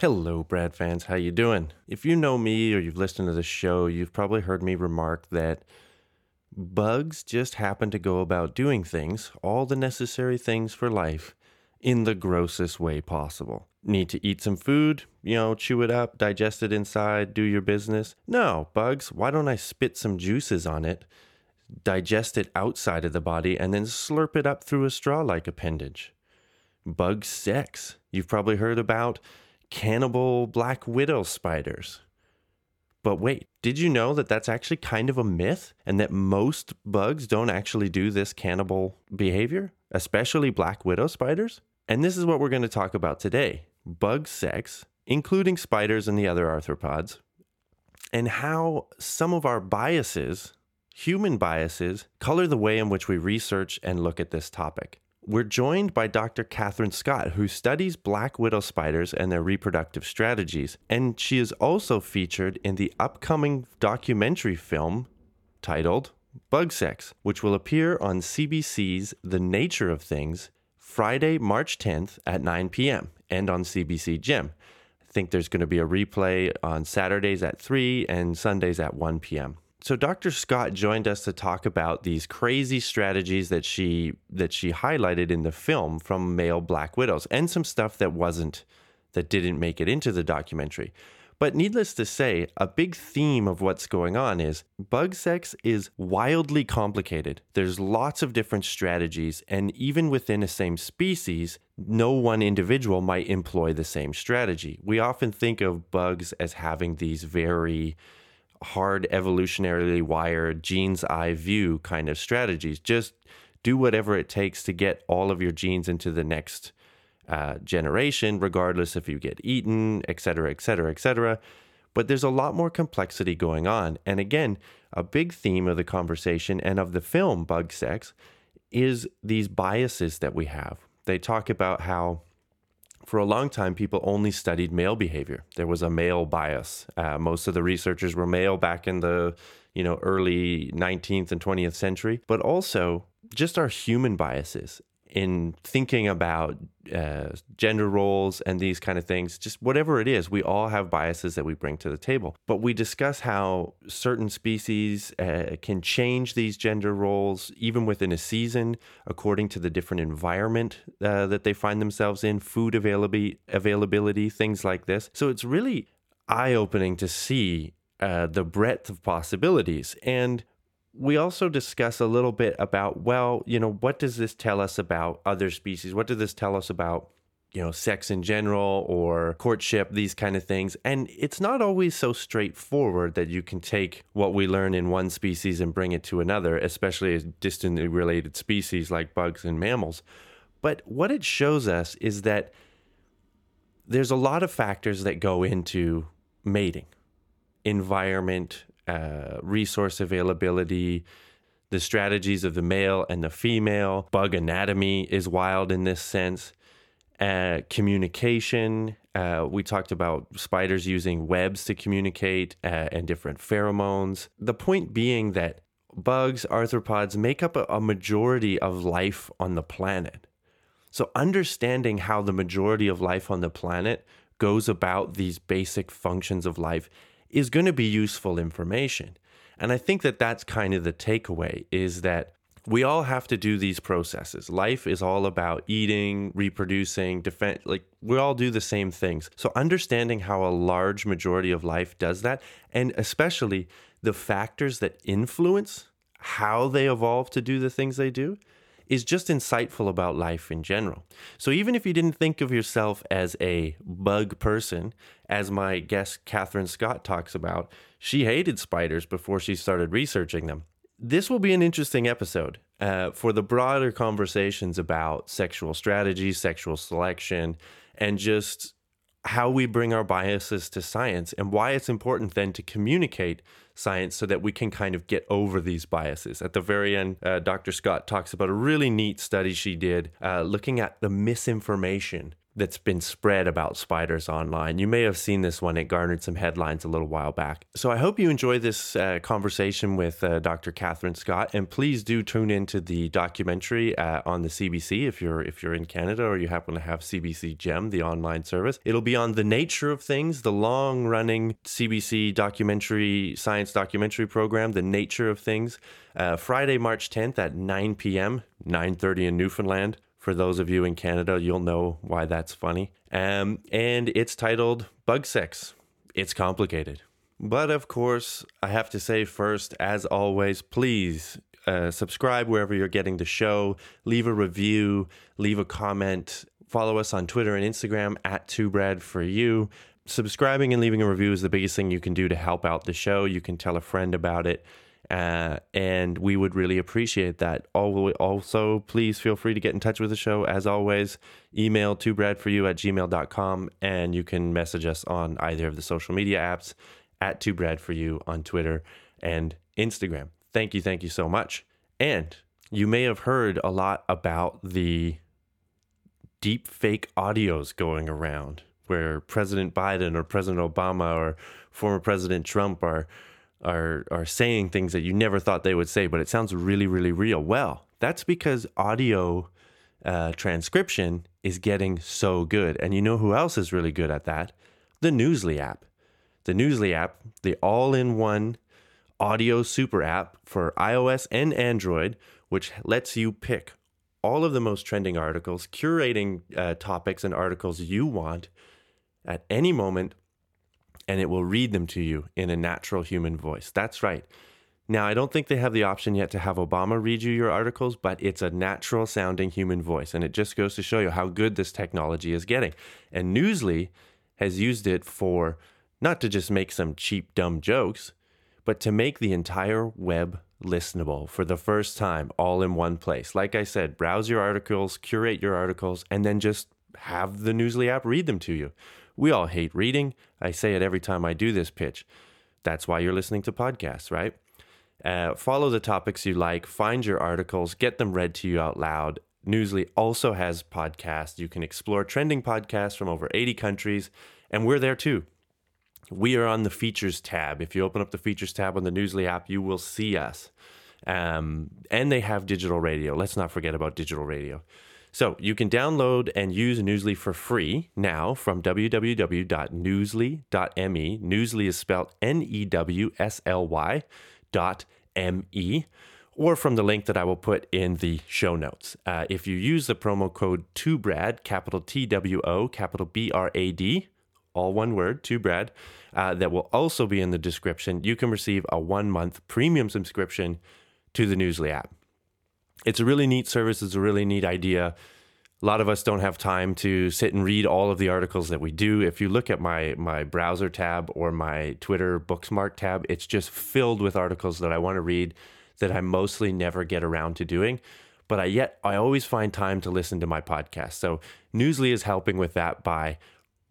Hello, Brad fans. How you doing? If you know me or you've listened to the show, you've probably heard me remark that bugs just happen to go about doing things, all the necessary things for life, in the grossest way possible. Need to eat some food, you know, chew it up, digest it inside, do your business? No, bugs, why don't I spit some juices on it, digest it outside of the body, and then slurp it up through a straw like appendage? Bug sex. You've probably heard about cannibal black widow spiders. But wait, did you know that that's actually kind of a myth and that most bugs don't actually do this cannibal behavior, especially black widow spiders? And this is what we're going to talk about today bug sex, including spiders and the other arthropods, and how some of our biases, human biases, color the way in which we research and look at this topic. We're joined by Dr. Catherine Scott, who studies black widow spiders and their reproductive strategies, and she is also featured in the upcoming documentary film titled Bug Sex, which will appear on CBC's The Nature of Things Friday, March 10th at 9 p.m. and on CBC Gem. I think there's going to be a replay on Saturdays at 3 and Sundays at 1 p.m. So Dr. Scott joined us to talk about these crazy strategies that she that she highlighted in the film from male black widows and some stuff that wasn't that didn't make it into the documentary. But needless to say, a big theme of what's going on is bug sex is wildly complicated. There's lots of different strategies, and even within a same species, no one individual might employ the same strategy. We often think of bugs as having these very hard evolutionarily wired gene's eye view kind of strategies. Just do whatever it takes to get all of your genes into the next uh, generation, regardless if you get eaten, et cetera, et cetera, et cetera. But there's a lot more complexity going on. And again, a big theme of the conversation and of the film Bug Sex is these biases that we have. They talk about how for a long time, people only studied male behavior. There was a male bias. Uh, most of the researchers were male back in the you know early 19th and 20th century, but also just our human biases in thinking about uh, gender roles and these kind of things, just whatever it is, we all have biases that we bring to the table. But we discuss how certain species uh, can change these gender roles even within a season according to the different environment uh, that they find themselves in, food availability, availability, things like this. So it's really eye opening to see uh, the breadth of possibilities. And we also discuss a little bit about well you know what does this tell us about other species? What does this tell us about you know sex in general or courtship these kind of things? And it's not always so straightforward that you can take what we learn in one species and bring it to another especially a distantly related species like bugs and mammals. But what it shows us is that there's a lot of factors that go into mating environment uh, resource availability, the strategies of the male and the female. Bug anatomy is wild in this sense. Uh, communication. Uh, we talked about spiders using webs to communicate uh, and different pheromones. The point being that bugs, arthropods make up a, a majority of life on the planet. So, understanding how the majority of life on the planet goes about these basic functions of life is going to be useful information. And I think that that's kind of the takeaway is that we all have to do these processes. Life is all about eating, reproducing, defend like we all do the same things. So understanding how a large majority of life does that and especially the factors that influence how they evolve to do the things they do is just insightful about life in general. So even if you didn't think of yourself as a bug person, as my guest Catherine Scott talks about, she hated spiders before she started researching them. This will be an interesting episode uh, for the broader conversations about sexual strategy, sexual selection, and just how we bring our biases to science and why it's important then to communicate science so that we can kind of get over these biases. At the very end, uh, Dr. Scott talks about a really neat study she did uh, looking at the misinformation that's been spread about spiders online. You may have seen this one, it garnered some headlines a little while back. So I hope you enjoy this uh, conversation with uh, Dr. Catherine Scott, and please do tune into the documentary uh, on the CBC if you're if you're in Canada or you happen to have CBC Gem, the online service. It'll be on the nature of things, the long running CBC documentary science documentary program, the nature of things. Uh, Friday, March 10th at 9 p.m., 9:30 in Newfoundland. For those of you in Canada, you'll know why that's funny. Um, and it's titled Bug Sex. It's complicated. But of course, I have to say first, as always, please uh, subscribe wherever you're getting the show, leave a review, leave a comment, follow us on Twitter and Instagram at TwoBrad for you. Subscribing and leaving a review is the biggest thing you can do to help out the show. You can tell a friend about it. Uh, and we would really appreciate that. Also, please feel free to get in touch with the show. As always, email to bradforyou at gmail.com, and you can message us on either of the social media apps at to bradforyou on Twitter and Instagram. Thank you, thank you so much. And you may have heard a lot about the deep fake audios going around where President Biden or President Obama or former President Trump are are are saying things that you never thought they would say, but it sounds really, really real. Well, that's because audio uh, transcription is getting so good, and you know who else is really good at that? The Newsly app. The Newsly app, the all-in-one audio super app for iOS and Android, which lets you pick all of the most trending articles, curating uh, topics and articles you want at any moment and it will read them to you in a natural human voice. That's right. Now, I don't think they have the option yet to have Obama read you your articles, but it's a natural sounding human voice. And it just goes to show you how good this technology is getting. And Newsly has used it for not to just make some cheap, dumb jokes, but to make the entire web listenable for the first time all in one place. Like I said, browse your articles, curate your articles, and then just have the Newsly app read them to you. We all hate reading. I say it every time I do this pitch. That's why you're listening to podcasts, right? Uh, follow the topics you like, find your articles, get them read to you out loud. Newsly also has podcasts. You can explore trending podcasts from over 80 countries, and we're there too. We are on the features tab. If you open up the features tab on the Newsly app, you will see us. Um, and they have digital radio. Let's not forget about digital radio. So you can download and use Newsly for free now from www.newsly.me. Newsly is spelled N E W S L Y dot M E, or from the link that I will put in the show notes. Uh, if you use the promo code 2BRAD, capital T W O, capital B R A D, all one word, 2BRAD, uh, that will also be in the description, you can receive a one month premium subscription to the Newsly app it's a really neat service. It's a really neat idea. A lot of us don't have time to sit and read all of the articles that we do. If you look at my my browser tab or my Twitter Booksmark tab, it's just filled with articles that I want to read that I mostly never get around to doing. But I yet I always find time to listen to my podcast. So Newsly is helping with that by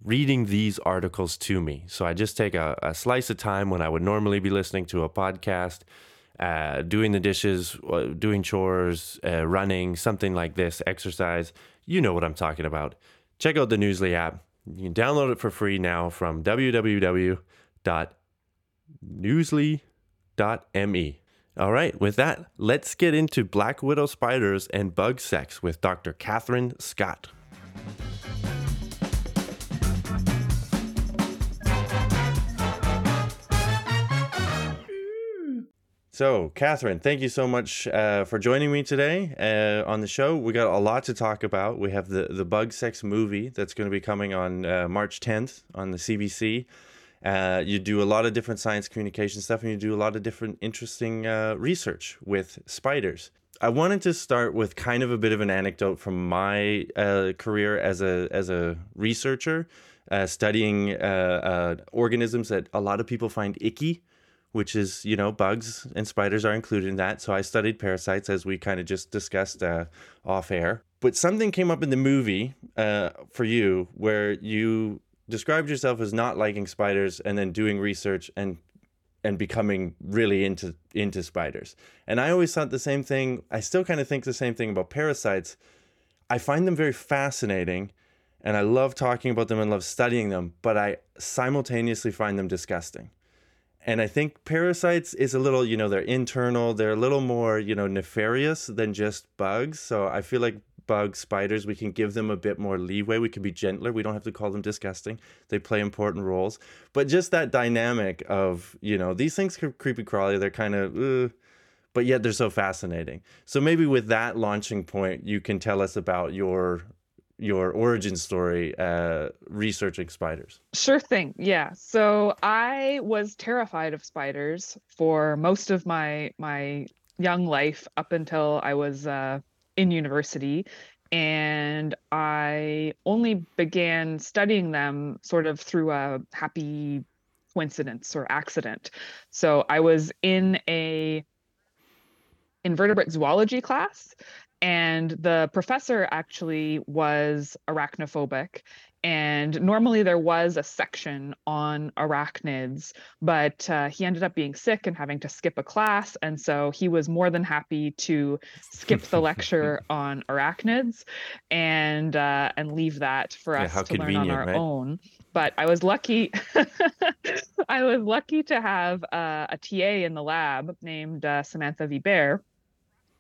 reading these articles to me. So I just take a, a slice of time when I would normally be listening to a podcast uh, doing the dishes, uh, doing chores, uh, running, something like this, exercise. You know what I'm talking about. Check out the Newsly app. You can download it for free now from www.newsly.me. All right, with that, let's get into Black Widow spiders and bug sex with Dr. Catherine Scott. So, Catherine, thank you so much uh, for joining me today uh, on the show. We got a lot to talk about. We have the the Bug Sex movie that's going to be coming on uh, March 10th on the CBC. Uh, you do a lot of different science communication stuff, and you do a lot of different interesting uh, research with spiders. I wanted to start with kind of a bit of an anecdote from my uh, career as a as a researcher, studying organisms that a lot of people find icky which is you know bugs and spiders are included in that. So i studied parasites as we kind of just discussed uh, off air. But something came up in the movie uh, for you where you described yourself as not liking spiders and then doing research and and becoming really into into spiders. And i always thought the same thing. I still kind of think the same thing about parasites. I find them very fascinating and I love talking about them and love studying them, but I simultaneously find them disgusting. And I think parasites is a little, you know, they're internal, they're a little more, you know, nefarious than just bugs. So I feel like bugs, spiders, we can give them a bit more leeway. We can be gentler. We don't have to call them disgusting. They play important roles. But just that dynamic of, you know, these things are creepy crawly, they're kind of, uh, but yet they're so fascinating. So maybe with that launching point, you can tell us about your your origin story uh, researching spiders. Sure thing. Yeah. So I was terrified of spiders for most of my my young life up until I was uh, in university. And I only began studying them sort of through a happy coincidence or accident. So I was in a invertebrate zoology class and the professor actually was arachnophobic and normally there was a section on arachnids but uh, he ended up being sick and having to skip a class and so he was more than happy to skip the lecture on arachnids and uh, and leave that for Yeah, us to learn on our right? own but i was lucky i was lucky to have uh, a ta in the lab named uh, samantha vibert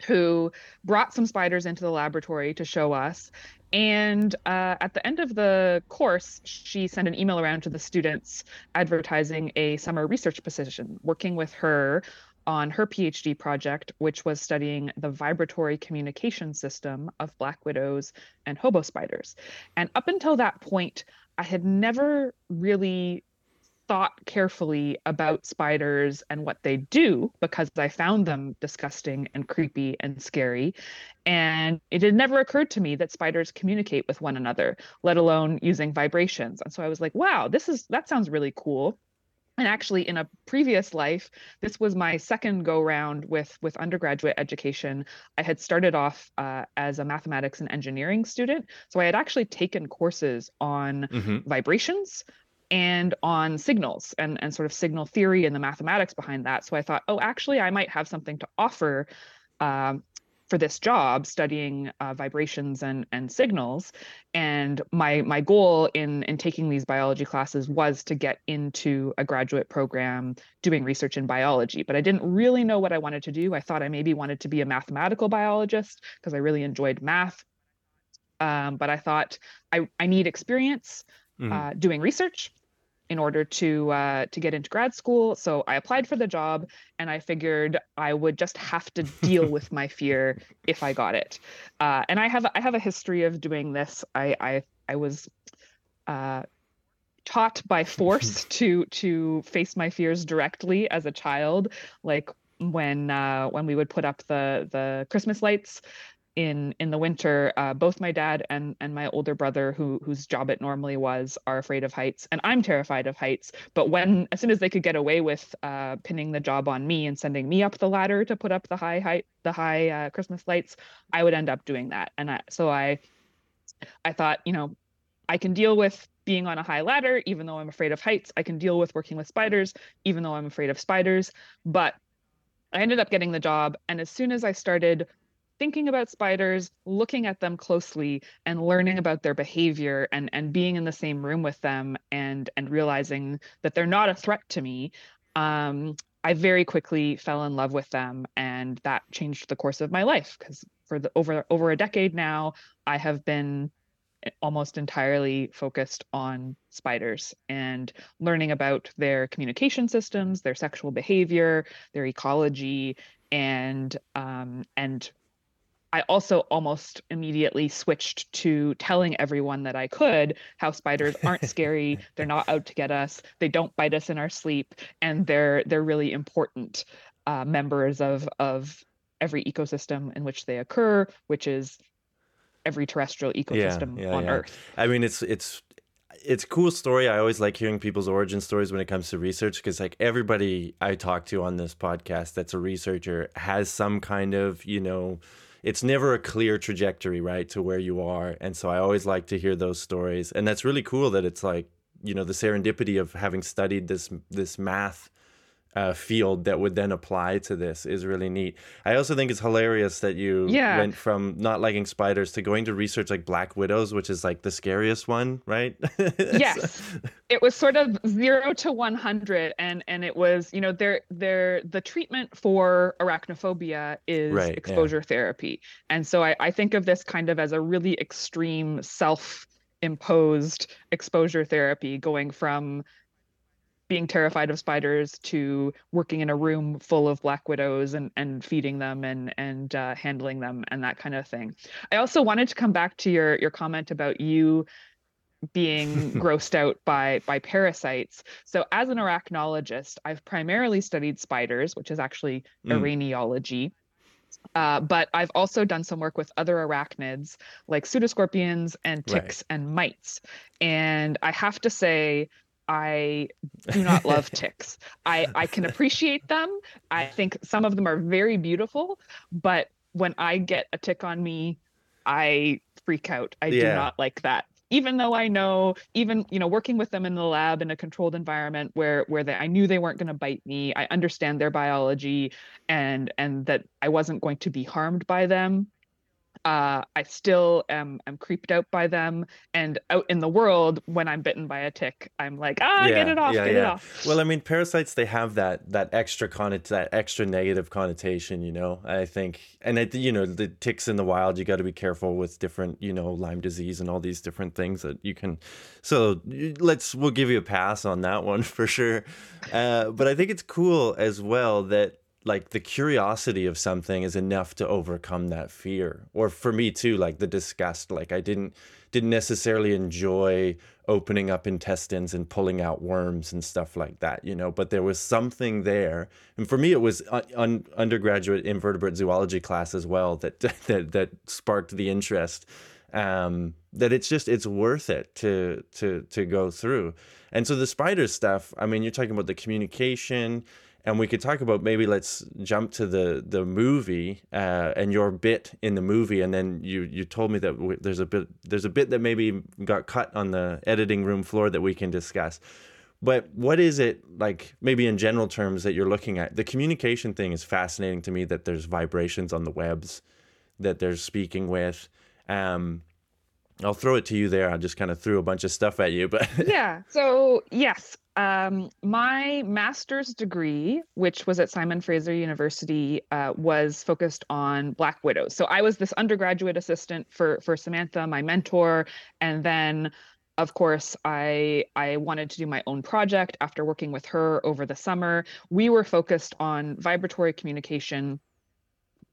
who brought some spiders into the laboratory to show us. And uh, at the end of the course, she sent an email around to the students advertising a summer research position, working with her on her PhD project, which was studying the vibratory communication system of black widows and hobo spiders. And up until that point, I had never really thought carefully about spiders and what they do because I found them disgusting and creepy and scary. And it had never occurred to me that spiders communicate with one another, let alone using vibrations. And so I was like, wow, this is that sounds really cool. And actually, in a previous life, this was my second go round with with undergraduate education. I had started off uh, as a mathematics and engineering student, so I had actually taken courses on hmm vibrations and on signals and, and sort of signal theory and the mathematics behind that. So I thought, oh, actually, I might have something to offer um, for this job, studying uh, vibrations and, and signals. And my my goal in in taking these biology classes was to get into a graduate program doing research in biology. But I didn't really know what I wanted to do. I thought I maybe wanted to be a mathematical biologist because I really enjoyed math. Um, but I thought I, I need experience hmm uh, doing research in order to uh, to get into grad school. So I applied for the job, and I figured I would just have to deal with my fear if I got it. Uh, and I have I have a history of doing this. I I, I was uh, taught by force to to face my fears directly as a child, like when uh, when we would put up the the Christmas lights in in the winter uh, both my dad and and my older brother who whose job it normally was are afraid of heights and i'm terrified of heights. But when as soon as they could get away with uh, pinning the job on me and sending me up the ladder to put up the high height the high uh, christmas lights i would end up doing that. And I, so i i thought you know i can deal with being on a high ladder even though i'm afraid of heights. I can deal with working with spiders even though i'm afraid of spiders. But i ended up getting the job and as soon as i started thinking about spiders, looking at them closely and learning about their behavior and and being in the same room with them and and realizing that they're not a threat to me, um, I very quickly fell in love with them and that changed the course of my life because for the over over a decade now, I have been almost entirely focused on spiders and learning about their communication systems, their sexual behavior, their ecology, and um, and I also almost immediately switched to telling everyone that I could how spiders aren't scary, they're not out to get us, they don't bite us in our sleep, and they're they're really important uh, members of of every ecosystem in which they occur, which is every terrestrial Yeah, ecosystem yeah, on yeah. Earth. I mean, it's it's it's a cool story. I always like hearing people's origin stories when it comes to research because like everybody I talk to on this podcast that's a researcher has some kind of, you know, it's never a clear trajectory, right, to where you are. And so I always like to hear those stories. And that's really cool that it's like, you know, the serendipity of having studied this this math uh, field that would then apply to this is really neat. I also think it's hilarious that you Yeah. went from not liking spiders to going to research like black widows, which is like the scariest one, right? yes it was sort of 0 to 100 and and it was you know there there the treatment for arachnophobia is Right, yeah. exposure therapy and so I, I think of this kind of as a really extreme self imposed exposure therapy going from being terrified of spiders to working in a room full of black widows and, and feeding them and and uh, handling them and that kind of thing. I also wanted to come back to your your comment about you being grossed out by by parasites. So as an arachnologist, I've primarily studied spiders, which is actually Mm. araneology. Uh, but I've also done some work with other arachnids like pseudoscorpions and Right. ticks and mites. And I have to say, I do not love ticks. I, I can appreciate them. I think some of them are very beautiful, but when I get a tick on me, I freak out. I do not like that. Even though I know, even you know, working with them in the lab in a controlled environment where where they, I knew they weren't going to bite me. I understand their biology, and and that I wasn't going to be harmed by them. Uh, I still am am creeped out by them, and out in the world when I'm bitten by a tick, I'm like, ah, get it off, get it off. Well, I mean, parasites they have that that extra con that extra negative connotation, you know. I think, and I, you know, the ticks in the wild, you got to be careful with different, you know, Lyme disease and all these different things that you can. So let's we'll give you a pass on that one for sure. Uh, but I think it's cool as well that like the curiosity of something is enough to overcome that fear. Or for me too like the disgust like i didn't didn't necessarily enjoy opening up intestines and pulling out worms and stuff like that you know? But there was something there. And for me it was un- un- undergraduate invertebrate zoology class as well that that that sparked the interest um that it's just it's worth it to to to go through. And so the spider stuff i mean you're talking about the communication and we could talk about maybe let's jump to the the movie uh, and your bit in the movie, and then you you told me that w- there's a bit there's a bit that maybe got cut on the editing room floor that we can discuss. But what is it like, maybe in general terms, that you're looking at? The communication thing is fascinating to me. That there's vibrations on the webs, that they're speaking with. Um, I'll throw it to you there. I just kind of threw a bunch of stuff at you, but yeah. So yes, um, my master's degree, which was at Simon Fraser University, uh, was focused on Black widows. So I was this undergraduate assistant for for Samantha, my mentor, and then. Of course, I I wanted to do my own project after working with her over the summer. We were focused on vibratory communication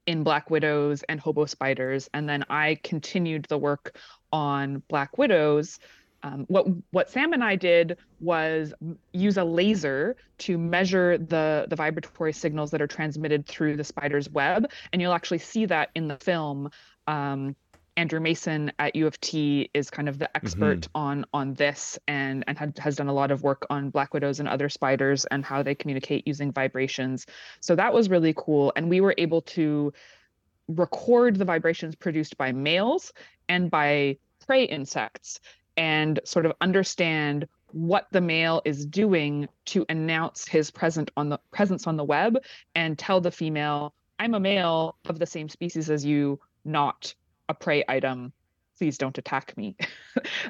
in black widows and hobo spiders and then i continued the work on black widows um, what what sam and i did was use a laser to measure the the vibratory signals that are transmitted through the spider's web. And you'll actually see that in the film. Um, Andrew Mason at U of T is kind of the expert on on this and and had, has done a lot of work on black widows and other spiders and how they communicate using vibrations. So that was really cool, and we were able to record the vibrations produced by males and by prey insects and sort of understand what the male is doing to announce his present on the presence on the web and tell the female i'm a male of the same species as you not a prey item. Please don't attack me.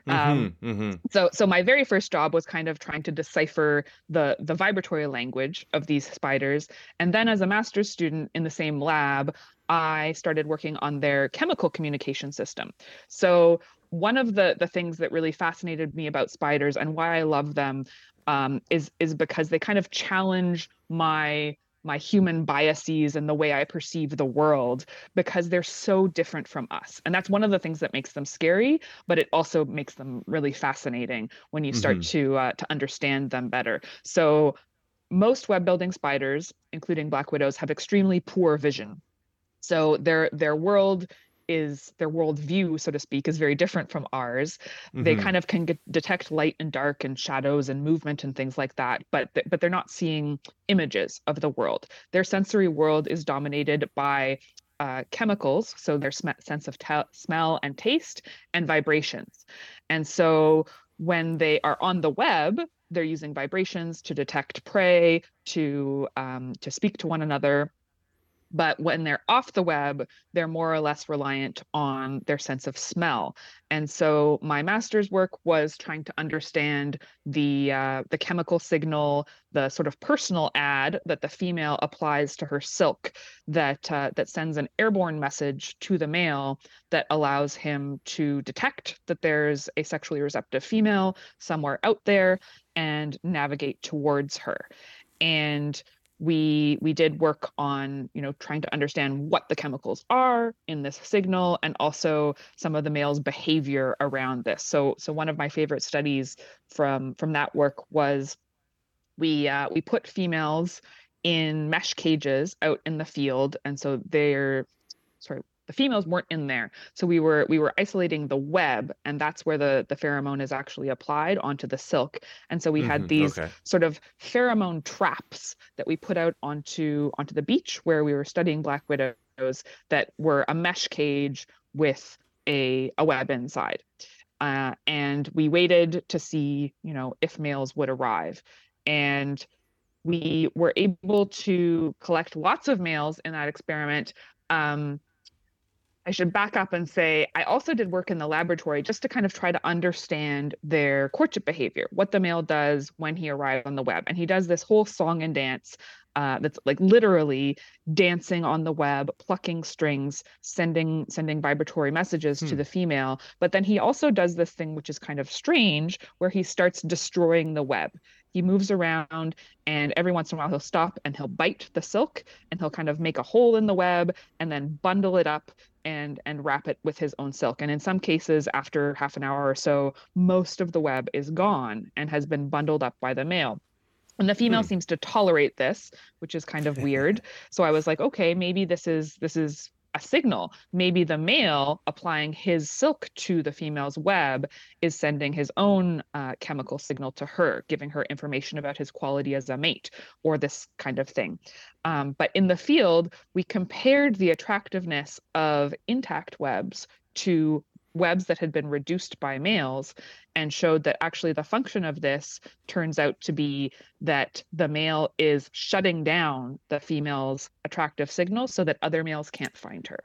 Um, Mhm, mhm. so so my very first job was kind of trying to decipher the the vibratory language of these spiders. And then as a master's student in the same lab i started working on their chemical communication system. So one of the the things that really fascinated me about spiders and why i love them um, is is because they kind of challenge my my human biases and the way I perceive the world because they're so different from us. And that's one of the things that makes them scary, but it also makes them really fascinating when you start to uh, to understand them better. So most web building spiders, including black widows, have extremely poor vision. So their their world is their world view, so to speak, is very different from ours. They Mhm. kind of can get, detect light and dark and shadows and movement and things like that, but th- but they're not seeing images of the world. Their sensory world is dominated by uh, chemicals, so their sm- sense of te- smell and taste and vibrations. And so when they are on the web, they're using vibrations to detect prey, to um, to speak to one another. But when they're off the web, they're more or less reliant on their sense of smell. And so my master's work was trying to understand the uh, the chemical signal, the sort of personal ad that the female applies to her silk, that uh, that sends an airborne message to the male that allows him to detect that there's a sexually receptive female somewhere out there and navigate towards her. And we we did work on you know trying to understand what the chemicals are in this signal and also some of the male's behavior around this. So so one of my favorite studies from from that work was we uh, we put females in mesh cages out in the field. And so they're sorry the females weren't in there. So we were we were isolating the web and that's where the the pheromone is actually applied onto the silk. And so we mm-hmm, had these okay. sort of pheromone traps that we put out onto onto the beach where we were studying black widows that were a mesh cage with a a web inside. Uh, and we waited to see you know if males would arrive. And we were able to collect lots of males in that experiment. Um, I should back up and say I also did work in the laboratory just to kind of try to understand their courtship behavior, what the male does when he arrives on the web. And he does this whole song and dance uh, that's like literally dancing on the web, plucking strings, sending sending vibratory messages hmm. to the female. But then he also does this thing which is kind of strange, where he starts destroying the web. He moves around, and every once in a while he'll stop and he'll bite the silk, and he'll kind of make a hole in the web and then bundle it up and and wrap it with his own silk. And in some cases after half an hour or so most of the web is gone and has been bundled up by the male and the female hmm. seems to tolerate this which is kind of weird. So i was like okay maybe this is this is a signal. Maybe the male applying his silk to the female's web is sending his own uh, chemical signal to her, giving her information about his quality as a mate or this kind of thing. Um, but in the field, we compared the attractiveness of intact webs to webs that had been reduced by males and showed that actually the function of this turns out to be that the male is shutting down the female's attractive signals so that other males can't find her.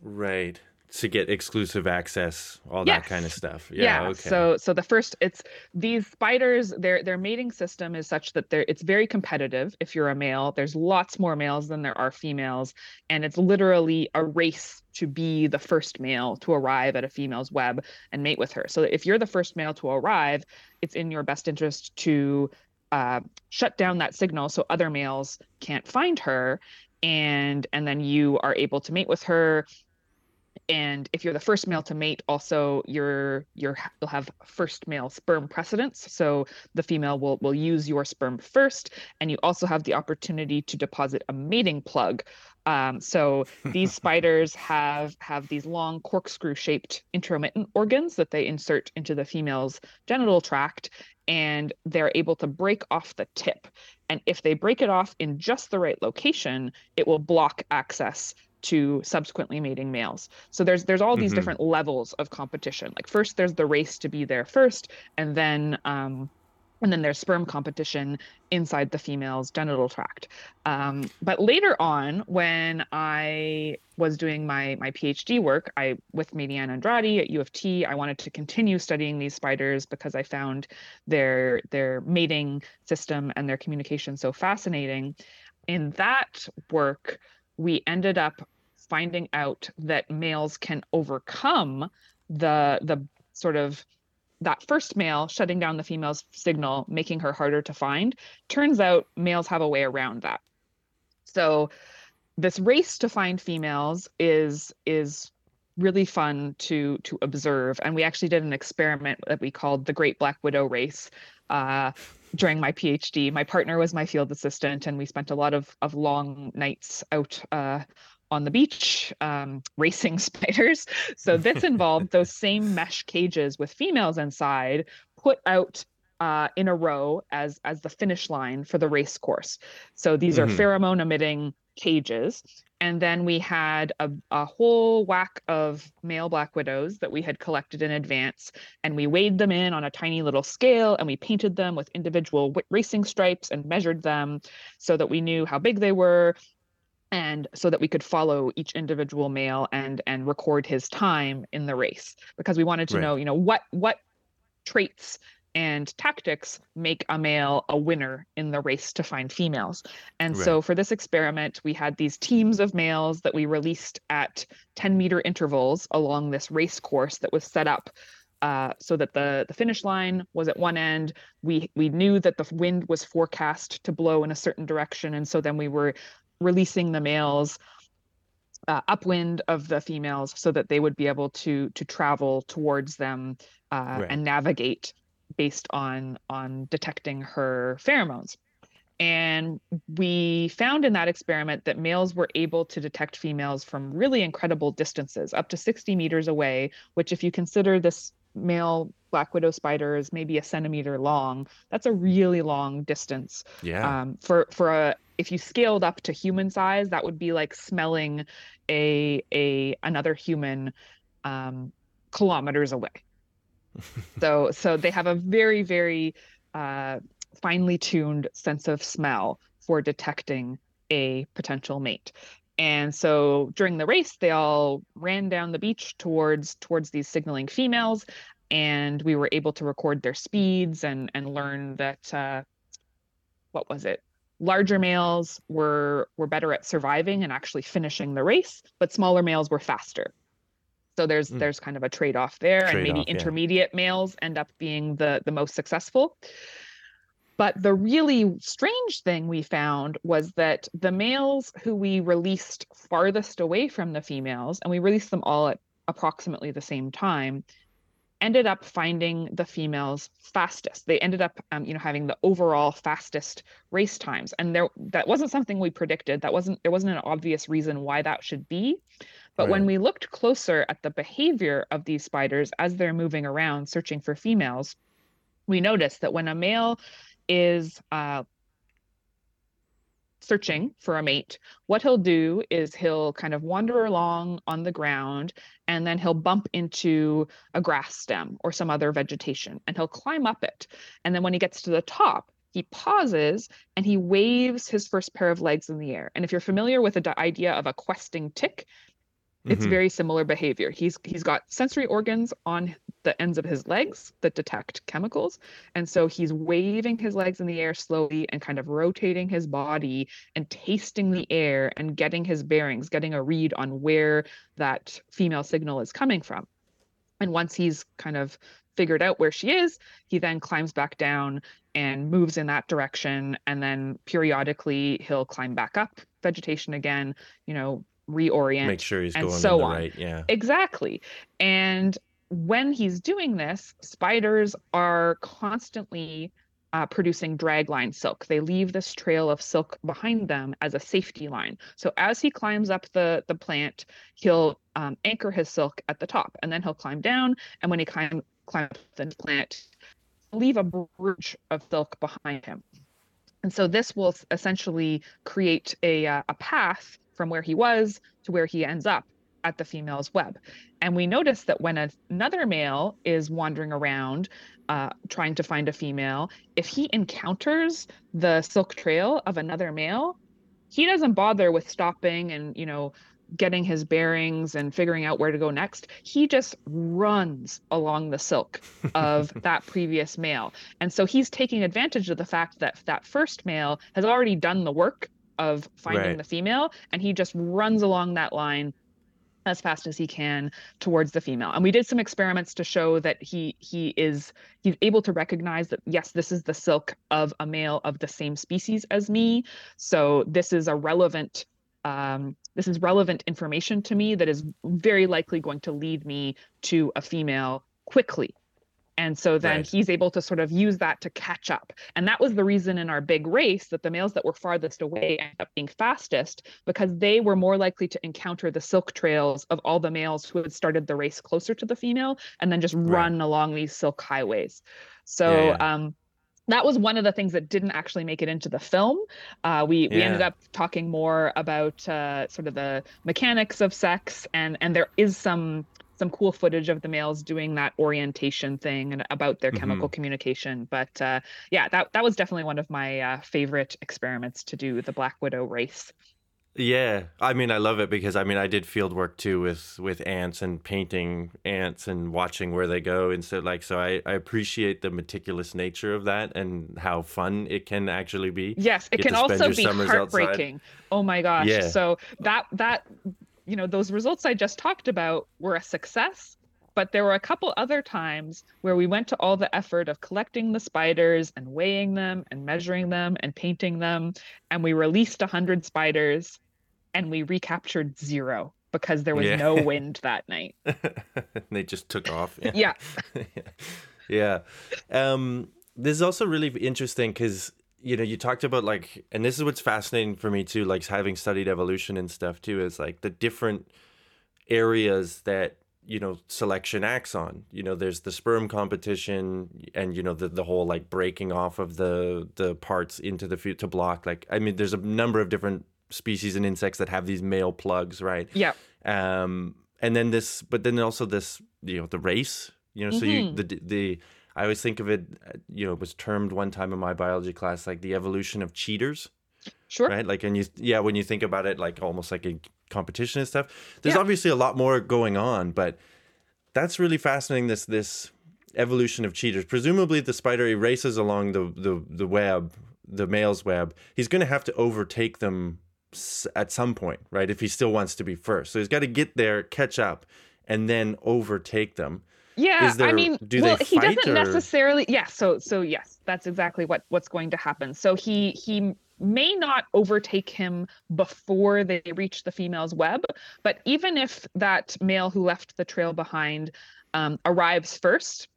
Right to get exclusive access, all yes. that kind of stuff. Yeah, yeah. Okay. So so the first it's these spiders, their their mating system is such that they're it's very competitive if you're a male. There's lots more males than there are females. And it's literally a race to be the first male to arrive at a female's web and mate with her. So if you're the first male to arrive, it's in your best interest to uh, shut down that signal so other males can't find her and and then you are able to mate with her and if you're the first male to mate also you're you're you'll have first male sperm precedence so the female will will use your sperm first and you also have the opportunity to deposit a mating plug. Um, so these spiders have have these long corkscrew shaped intromittent organs that they insert into the female's genital tract and they're able to break off the tip. And if they break it off in just the right location it will block access to subsequently mating males. So there's there's all these mm-hmm. different levels of competition. Like first there's the race to be there first, and then um, and then there's sperm competition inside the female's genital tract. Um, but later on, when I was doing my my PhD work, I with Maydianne Andrade at U of T, I wanted to continue studying these spiders because I found their their mating system and their communication so fascinating. In that work, we ended up finding out that males can overcome the the sort of that first male shutting down the female's signal, making her harder to find. Turns out males have a way around that. So this race to find females is is really fun to to observe and we actually did an experiment that we called the great black widow race uh, during my phd my partner was my field assistant and we spent a lot of of long nights out uh, on the beach um, racing spiders. So this involved those same mesh cages with females inside put out uh, in a row as as the finish line for the race course. So these mm-hmm. are pheromone emitting cages. And then we had a, a whole whack of male black widows that we had collected in advance. And we weighed them in on a tiny little scale and we painted them with individual w- racing stripes and measured them so that we knew how big they were and so that we could follow each individual male and and record his time in the race because we wanted to right. know you know what what traits and tactics make a male a winner in the race to find females. And right. so for this experiment, we had these teams of males that we released at 10 meter intervals along this race course that was set up uh, so that the the finish line was at one end. We we knew that the wind was forecast to blow in a certain direction, and so then we were releasing the males uh, upwind of the females so that they would be able to to travel towards them uh, right. and navigate based on on detecting her pheromones and we found in that experiment that males were able to detect females from really incredible distances up to 60 meters away which if you consider this male black widow spider is maybe a centimeter long that's a really long distance yeah um, for for a if you scaled up to human size that would be like smelling a a another human um, kilometers away. So so they have a very very uh, finely tuned sense of smell for detecting a potential mate. And so during the race they all ran down the beach towards towards these signaling females and we were able to record their speeds and and learn that uh, what was it larger males were were better at surviving and actually finishing the race but smaller males were faster so there's mm. there's kind of a trade-off there trade and maybe intermediate yeah. males end up being the the most successful but the really strange thing we found was that the males who we released farthest away from the females and we released them all at approximately the same time ended up finding the females fastest. They ended up, um, you know, having the overall fastest race times, and there that wasn't something we predicted. That wasn't there wasn't an obvious reason why that should be. But right. when we looked closer at the behavior of these spiders as they're moving around searching for females, we noticed that when a male is uh, searching for a mate, what he'll do is he'll kind of wander along on the ground and then he'll bump into a grass stem or some other vegetation and he'll climb up it. And then when he gets to the top, he pauses and he waves his first pair of legs in the air. And if you're familiar with the idea of a questing tick, it's mm-hmm. very similar behavior. He's he's got sensory organs on the ends of his legs that detect chemicals, and so he's waving his legs in the air slowly and kind of rotating his body and tasting the air and getting his bearings, getting a read on where that female signal is coming from. And once he's kind of figured out where she is, he then climbs back down and moves in that direction and then periodically he'll climb back up vegetation again, you know, reorient make sure he's and going so the on. right yeah. Exactly. And when he's doing this spiders are constantly uh, producing dragline silk. They leave this trail of silk behind them as a safety line. So as he climbs up the the plant he'll um, anchor his silk at the top and then he'll climb down. And when he climb climb up the plant leave a bridge of silk behind him and so this will essentially create a, uh, a path from where he was to where he ends up at the female's web. And we notice that when a, another male is wandering around uh, trying to find a female, if he encounters the silk trail of another male, he doesn't bother with stopping and, you know, getting his bearings and figuring out where to go next. He just runs along the silk of that previous male. And so he's taking advantage of the fact that that first male has already done the work of finding right. the female and he just runs along that line as fast as he can towards the female and we did some experiments to show that he he is he's able to recognize that yes this is the silk of a male of the same species as me so this is a relevant um, this is relevant information to me that is very likely going to lead me to a female quickly and so then right. he's able to sort of use that to catch up. And that was the reason in our big race that the males that were farthest away ended up being fastest because they were more likely to encounter the silk trails of all the males who had started the race closer to the female and then just right. run along these silk highways. So, yeah, yeah. um, that was one of the things that didn't actually make it into the film. Uh, we we ended up talking more about uh, sort of the mechanics of sex, and and there is some some cool footage of the males doing that orientation thing and about their chemical communication. But uh, yeah, that that was definitely one of my uh, favorite experiments to do the Black Widow race. Yeah, I mean, I love it because I mean, I did field work too with with ants and painting ants and watching where they go, and so like, so I I appreciate the meticulous nature of that and how fun it can actually be. Yes, it Get can also be summers outside. heartbreaking. Oh my gosh. Yeah. So that that you know, those results I just talked about were a success, but there were a couple other times where we went to all the effort of collecting the spiders and weighing them and measuring them and painting them and we released 100 spiders and we recaptured zero because there was Yeah. no wind that night. they just took off. Yeah. yeah. Um, this is also really interesting because you know you talked about like, and this is what's fascinating for me too, like having studied evolution and stuff too, is like the different areas that you know selection acts on. You know, there's the sperm competition, and you know the the whole like breaking off of the the parts into the food to block. Like, I mean, there's a number of different species and insects that have these male plugs, right? Yeah. um and then this but then also this you know the race you know so you Mhm. the the i always think of it you know it was termed one time in my biology class like the evolution of cheaters Sure. right like and you yeah when you think about it like almost like a competition and stuff there's Yeah. obviously a lot more going on but that's really fascinating this this evolution of cheaters presumably the spider he races along the the, the web the male's web he's going to have to overtake them at some point right if he still wants to be first so he's got to get there catch up and then overtake them Yeah, there- I mean, do well, they he doesn't or- necessarily. Yeah, so so yes, that's exactly what what's going to happen. So he he may not overtake him before they reach the female's web, but even if that male who left the trail behind um, arrives first,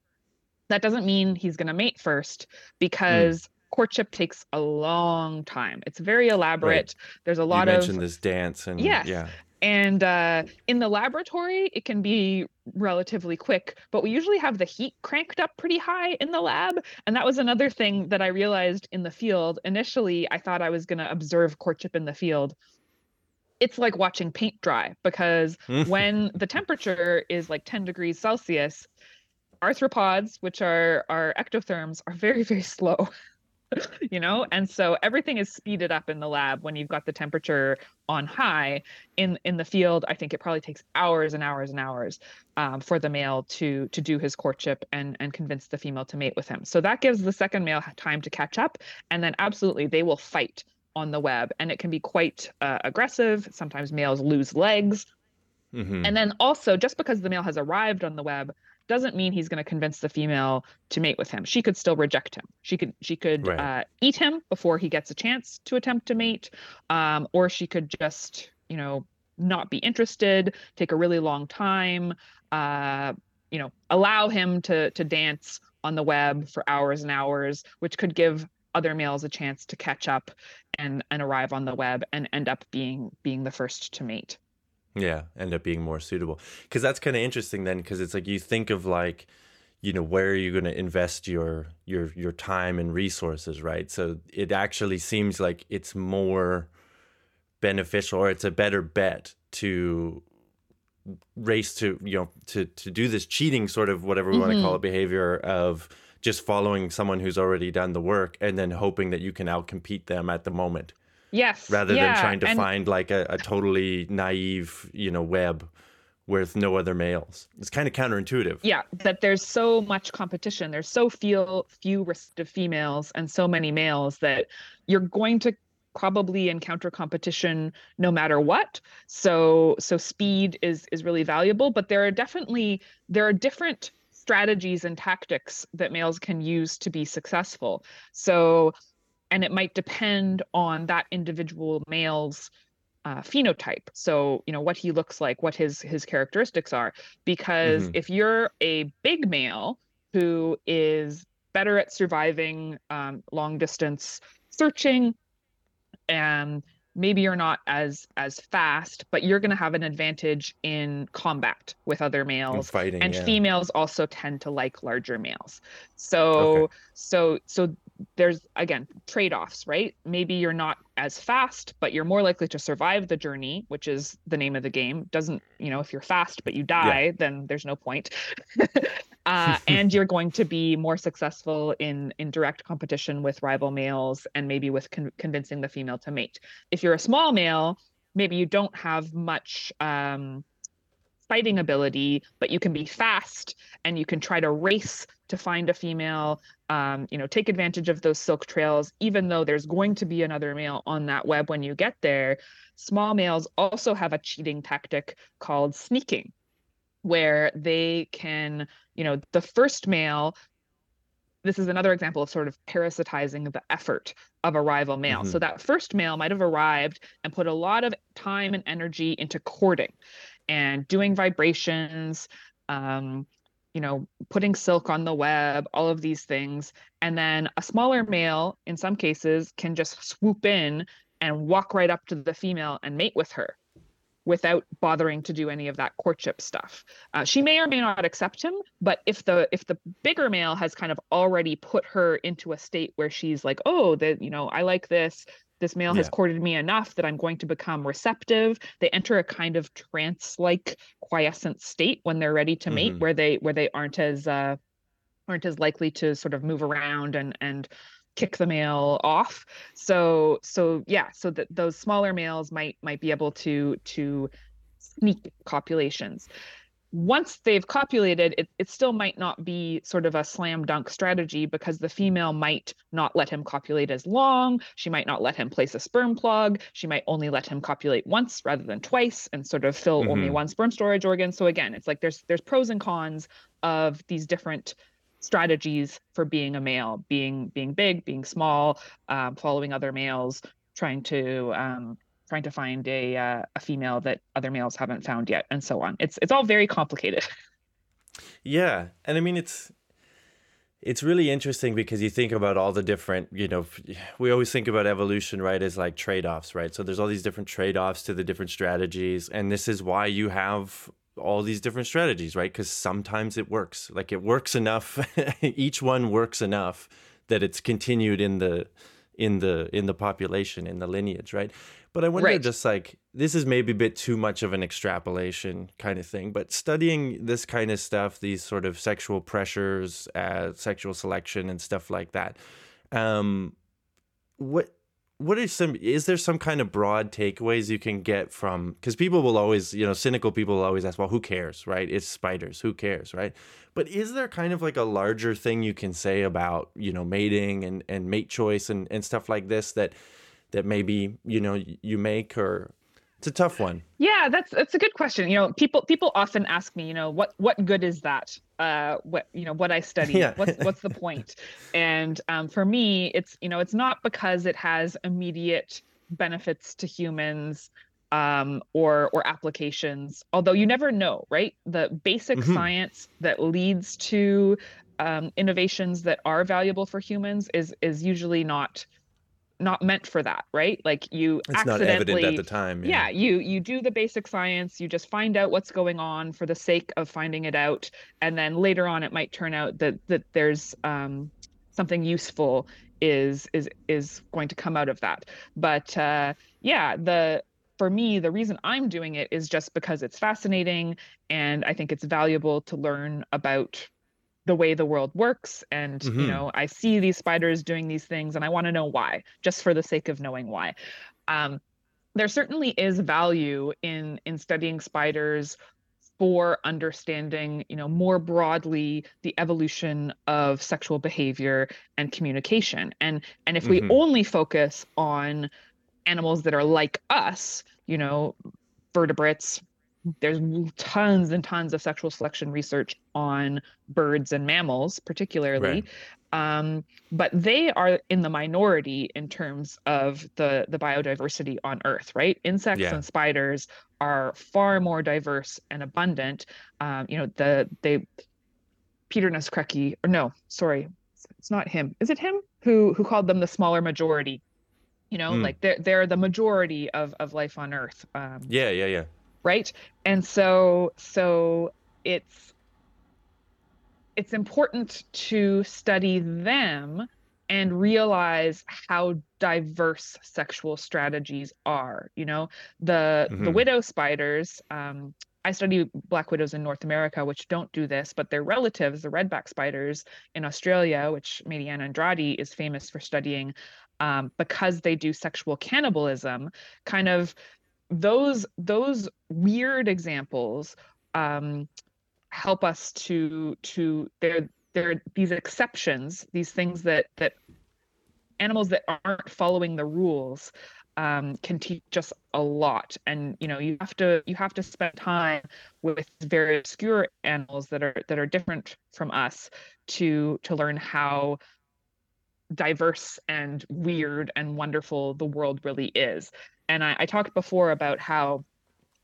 that doesn't mean he's going to mate first because courtship takes a long time. It's very elaborate. There's a you lot of mentioned this dance and Yes. yeah and uh, in the laboratory, it can be relatively quick, but we usually have the heat cranked up pretty high in the lab. And that was another thing that I realized in the field. Initially, I thought I was going to observe courtship in the field. It's like watching paint dry because when the temperature is like 10 degrees Celsius, arthropods, which are, are ectotherms, are very, very slow. you know and so everything is speeded up in the lab when you've got the temperature on high in in the field. I think it probably takes hours and hours and hours um, for the male to to do his courtship and and convince the female to mate with him. So that gives the second male time to catch up and then absolutely they will fight on the web and it can be quite uh, aggressive. Sometimes males lose legs. Mhm. and then also, just because the male has arrived on the web doesn't mean he's going to convince the female to mate with him. She could still reject him. She could she could Right. uh, eat him before he gets a chance to attempt to mate, um, or she could just you know not be interested, take a really long time, uh, you know, allow him to to dance on the web for hours and hours, which could give other males a chance to catch up and and arrive on the web and end up being being the first to mate. Yeah, end up being more suitable. Because that's kind of interesting then, because it's like you think of like, you know, where are you going to invest your your your time and resources, right? So it actually seems like it's more beneficial, or it's a better bet to race to you know to to do this cheating sort of whatever we want to call mm-hmm. it behavior of just following someone who's already done the work and then hoping that you can outcompete them at the moment Yes. rather yeah, than trying to and- find like a, a totally naive, you know, web with no other males. It's kind of counterintuitive. yeah that there's so much competition there's so few few receptive females and so many males that you're going to probably encounter competition no matter what so so speed is is really valuable but there are definitely there are different strategies and tactics that males can use to be successful so and it might depend on that individual male's uh, phenotype so you know what he looks like what his his characteristics are because Mhm. if you're a big male who is better at surviving um, long distance searching and maybe you're not as as fast but you're going to have an advantage in combat with other And males fighting. and yeah. females also tend to like larger males so Okay. so so there's again trade-offs right? Maybe you're not as fast but you're more likely to survive the journey which is the name of the game. Doesn't you know if you're fast but you die yeah. then there's no point. Uh, and you're going to be more successful in in direct competition with rival males and maybe with con- convincing the female to mate. If you're a small male maybe you don't have much um, fighting ability, but you can be fast and you can try to race to find a female, um, you know, take advantage of those silk trails, even though there's going to be another male on that web when you get there. Small males also have a cheating tactic called sneaking, where they can, you know, the first male this is another example of sort of parasitizing the effort of a rival male. Mm-hmm. So that first male might have arrived and put a lot of time and energy into courting and doing vibrations, um, you know, putting silk on the web, all of these things. And then a smaller male, in some cases, can just swoop in and walk right up to the female and mate with her without bothering to do any of that courtship stuff. Uh, she may or may not accept him, but if the if the bigger male has kind of already put her into a state where she's like, oh, that you know, I like this this male yeah. has courted me enough that I'm going to become receptive. They enter a kind of trance-like quiescent state when they're ready to mate, mm-hmm. where they where they aren't as uh, aren't as likely to sort of move around and and kick the male off. So so yeah, so that those smaller males might might be able to to sneak copulations once they've copulated, it, it still might not be sort of a slam dunk strategy because the female might not let him copulate as long. She might not let him place a sperm plug. She might only let him copulate once rather than twice and sort of fill mm-hmm. only one sperm storage organ. So again, it's like there's there's pros and cons of these different strategies for being a male, being being big, being small, um, following other males, trying to um, trying to find a uh, a female that other males haven't found yet, and so on. It's it's all very complicated. Yeah, and I mean it's it's really interesting because you think about all the different, you know, we always think about evolution, right, as like trade offs, right? So there's all these different trade offs to the different strategies. And this is why you have all these different strategies, right? Because sometimes it works. Like it works enough, each one works enough that it's continued in the in the in the population in the lineage right but I wonder, right. just like this is maybe a bit too much of an extrapolation kind of thing. But studying this kind of stuff, these sort of sexual pressures, uh, sexual selection, and stuff like that, um, what what are some is there some kind of broad takeaways you can get from because people will always you know cynical people will always ask well who cares right it's spiders who cares right but is there kind of like a larger thing you can say about you know mating and and mate choice and and stuff like this that that maybe you know you make or it's a tough one. Yeah that's that's a good question. You know people people often ask me you know what what good is that? Uh what you know what i study? Yeah. what's what's the point? And um, for me it's you know it's not because it has immediate benefits to humans um, or or applications although you never know right? The basic mm-hmm. science that leads to um, innovations that are valuable for humans is is usually not not meant for that right like you it's not evident at the time yeah. yeah. you you do the basic science you just find out what's going on for the sake of finding it out and then later on it might turn out that that there's um, something useful is is is going to come out of that but uh, yeah the for me the reason i'm doing it is just because it's fascinating and i think it's valuable to learn about the way the world works and mm-hmm. you know i see these spiders doing these things and i want to know why just for the sake of knowing why um, there certainly is value in in studying spiders for understanding you know more broadly the evolution of sexual behavior and communication and and if mm-hmm. we only focus on animals that are like us you know vertebrates there's tons and tons of sexual selection research on birds and mammals particularly. Right. um, but they are in the minority in terms of the the biodiversity on earth right? Insects yeah. and spiders are far more diverse and abundant. Um, you know the they peter Naskrecki, or no sorry it's not him. Is it him who who called them the smaller majority? You know mm. like they're they're the majority of of life on earth. Um, yeah yeah yeah right and so so it's it's important to study them and realize how diverse sexual strategies are you know the mm-hmm. the widow spiders um, I study black widows in North America, which don't do this, but their relatives, the redback spiders in Australia, which Maydianne Andrade is famous for studying, um, because they do sexual cannibalism, kind of those those weird examples um, help us to to they're they're these exceptions, these things that that animals that aren't following the rules um, can teach us a lot. And you know you have to you have to spend time with very obscure animals that are that are different from us to to learn how diverse and weird and wonderful the world really is and I, I talked before about how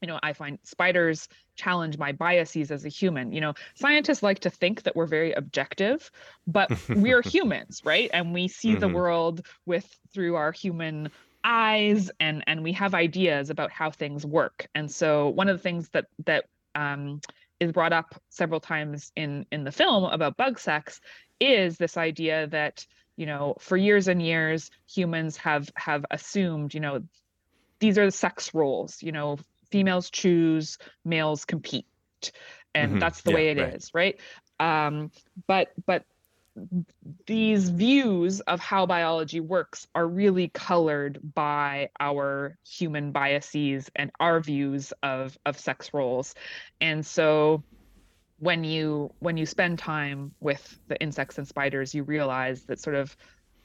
you know i find spiders challenge my biases as a human. You know scientists like to think that we're very objective but we're humans right? And we see mm-hmm. the world with through our human eyes and and we have ideas about how things work. And so one of the things that that um, is brought up several times in in the film about bug sex is this idea that you know for years and years humans have have assumed you know these are the sex roles you know females choose, males compete, and mm-hmm. that's the yeah, way it right. is, right? Um, but but these views of how biology works are really colored by our human biases and our views of of sex roles, and so when you when you spend time with the insects and spiders, you realize that sort of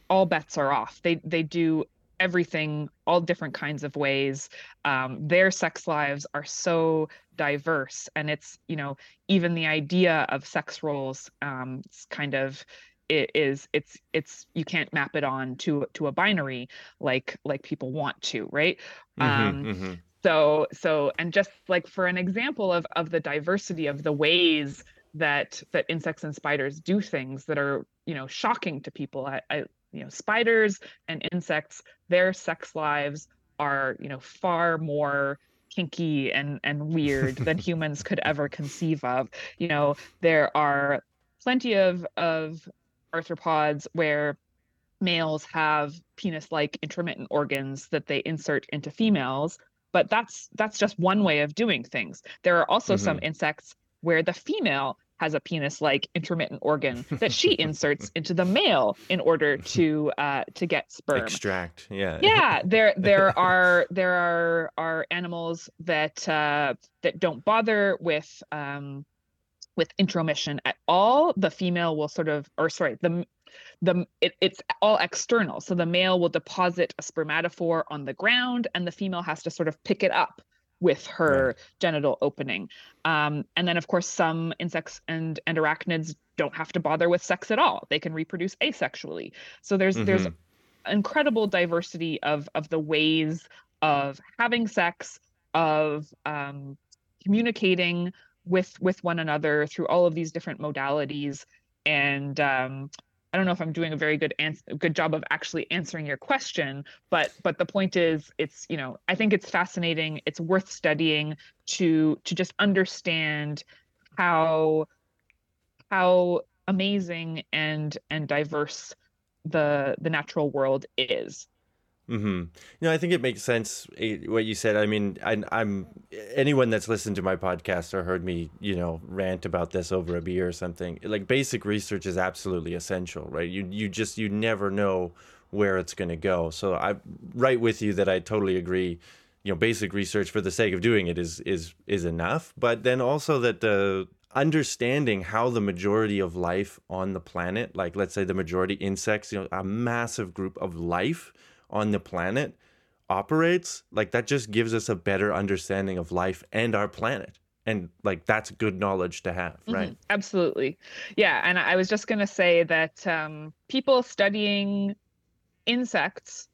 all bets are off. They they do everything, all different kinds of ways. Um, their sex lives are so diverse, and it's you know even the idea of sex roles um, it's kind of it is it's it's you can't map it on to to a binary like like people want to, right? Mm-hmm, um, mm-hmm. So so and just like for an example of of the diversity of the ways that that insects and spiders do things that are you know shocking to people I, I you know spiders and insects their sex lives are you know far more kinky and and weird than humans could ever conceive of you know there are plenty of of arthropods where males have penis like intromittent organs that they insert into females but that's that's just one way of doing things there are also mm-hmm. some insects where the female has a penis like intromittent organ that she inserts into the male in order to uh to get sperm. Extract yeah. Yeah there there are there are are animals that uh that don't bother with um with intromission at all. The female will sort of or sorry the the it, it's all external. So the male will deposit a spermatophore on the ground and the female has to sort of pick it up with her right. genital opening. Um, and then, of course, some insects and, and arachnids don't have to bother with sex at all. They can reproduce asexually. So there's mm-hmm. there's incredible diversity of of the ways of having sex, of um, communicating with with one another through all of these different modalities. And um, I don't know if I'm doing a very good ans- good job of actually answering your question, but but the point is, it's you know I think it's fascinating. It's worth studying to to just understand how how amazing and and diverse the the natural world is Mm-hmm. No, I think it makes sense eh, what you said. I mean, I, I'm anyone that's listened to my podcast or heard me, you know, rant about this over a beer or something. Like basic research is absolutely essential, right? You you just you never know where it's going to go. So I'm right with you that I totally agree. You know, basic research for the sake of doing it is is is enough, but then also that the understanding how the majority of life on the planet, like let's say the majority insects, you know, a massive group of life on the planet operates, like that just gives us a better understanding of life and our planet. And like that's good knowledge to have, mm-hmm. right? Absolutely. Yeah. And I was just going to say that um, people studying insects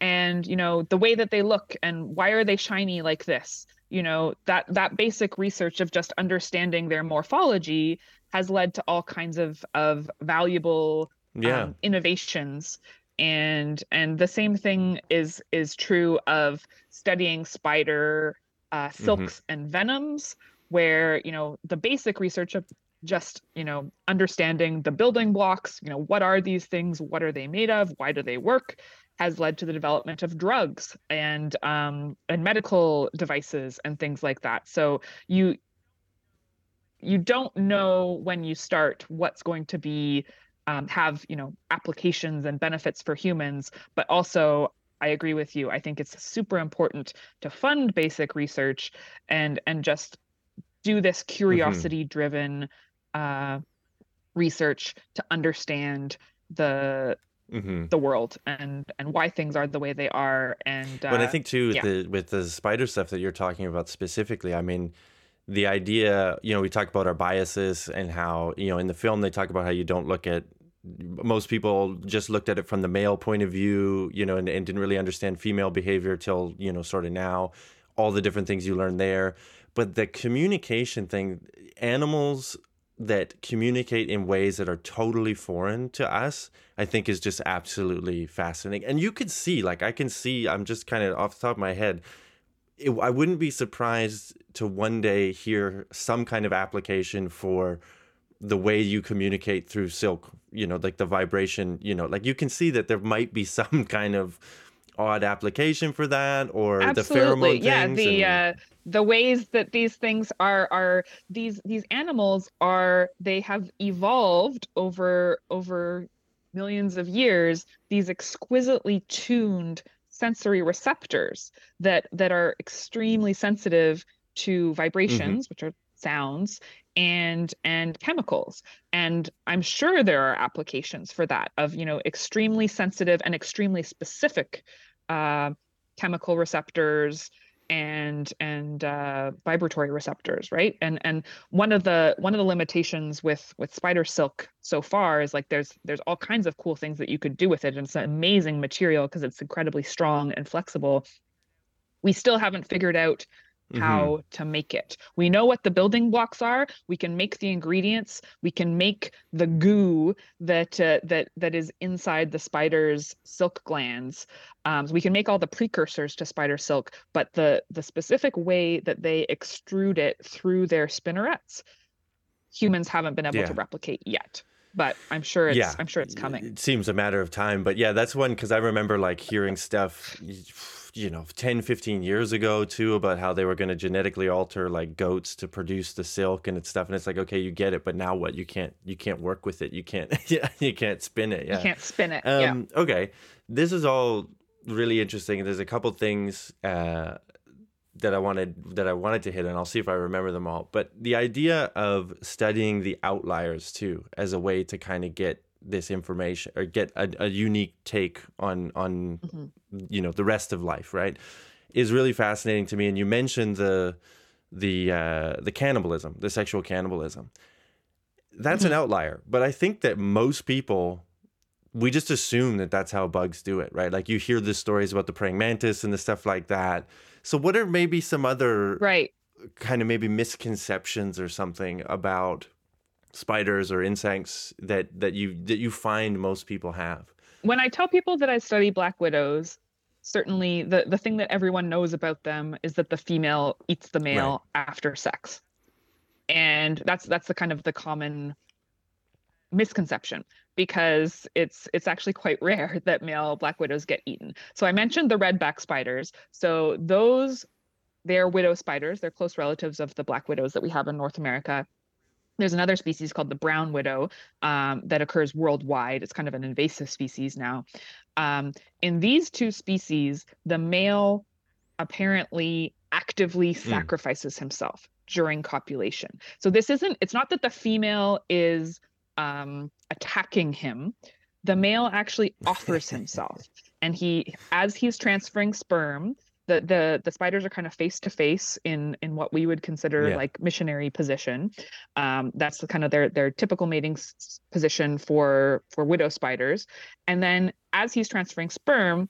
and, you know, the way that they look and why are they shiny like this? You know, that that basic research of just understanding their morphology has led to all kinds of of valuable yeah. um, innovations and and the same thing is is true of studying spider uh, mm-hmm. silks mm-hmm. and venoms where you know the basic research of just you know understanding the building blocks you know what are these things what are they made of why do they work has led to the development of drugs and um, and medical devices and things like that so you you don't know when you start what's going to be um, have you know applications and benefits for humans but also i agree with you i think it's super important to fund basic research and and just do this mm-hmm. curiosity driven uh, research to understand the mm-hmm. the world and and why things are the way they are and uh, but i think too yeah. the, with the spider stuff that you're talking about specifically i mean the idea you know we talk about our biases and how you know in the film they talk about how you don't look at most people just looked at it from the male point of view you know and, and didn't really understand female behavior till you know sort of now all the different things you learn there but the communication thing animals that communicate in ways that are totally foreign to us, I think is just absolutely fascinating. And you could see, like, I can see, I'm just kind of off the top of my head, it, I wouldn't be surprised to one day hear some kind of application for the way you communicate through silk, you know, like the vibration, you know, like you can see that there might be some kind of odd application for that or Absolutely. the pheromone yeah the and... uh the ways that these things are are these these animals are they have evolved over over millions of years these exquisitely tuned sensory receptors that that are extremely sensitive to vibrations mm-hmm. which are sounds and and chemicals and i'm sure there are applications for that of you know extremely sensitive and extremely specific uh, chemical receptors and and uh, vibratory receptors right? And and one of the one of the limitations with with spider silk so far is like there's there's all kinds of cool things that you could do with it and it's an amazing material because it's incredibly strong and flexible. We still haven't figured out how mm-hmm. to make it. We know what the building blocks are. We can make the ingredients. We can make the goo that uh, that that is inside the spider's silk glands. Um, so we can make all the precursors to spider silk, but the the specific way that they extrude it through their spinnerets, humans haven't been able yeah. to replicate yet but I'm sure it's yeah. I'm sure it's coming. It seems a matter of time, but yeah, that's one because I remember like hearing stuff you know 10 15 years ago too about how they were going to genetically alter like goats to produce the silk and it's stuff and it's like okay you get it but now what? You can't you can't work with it. You can't yeah you can't spin it yeah. you can't spin it um yeah. okay. This is all really interesting. There's a couple things uh that I wanted that I wanted to hit and I'll see if I remember them all. But the idea of studying the outliers too as a way to kind of get this information or get a, a unique take on on mm-hmm. you know the rest of life right is really fascinating to me. And you mentioned the the uh, the cannibalism the sexual cannibalism. That's mm-hmm. an outlier. But i think that most people we just assume that that's how bugs do it right? Like you hear the stories about the praying mantis and the stuff like that. So what are maybe some other right. kind of maybe misconceptions or something about spiders or insects that that you that you find most people have? When I tell people that I study black widows, certainly the the thing that everyone knows about them is that the female eats the male right. after sex. And that's that's the kind of the common misconception because it's it's actually quite rare that male black widows get eaten. So I mentioned the redback spiders. So those they're widow spiders. They're close relatives of the black widows that we have in North America. There's another species called the brown widow um, that occurs worldwide. It's kind of an invasive species now. Um, in these two species, the male apparently actively mm. sacrifices himself during copulation. So this isn't, it's not that the female is um, attacking him. The male actually offers himself. and he, as he's transferring sperm, the the the spiders are kind of face to face in in what we would consider yeah. like missionary position. Um, that's the kind of their their typical mating s- position for for widow spiders. And then as he's transferring sperm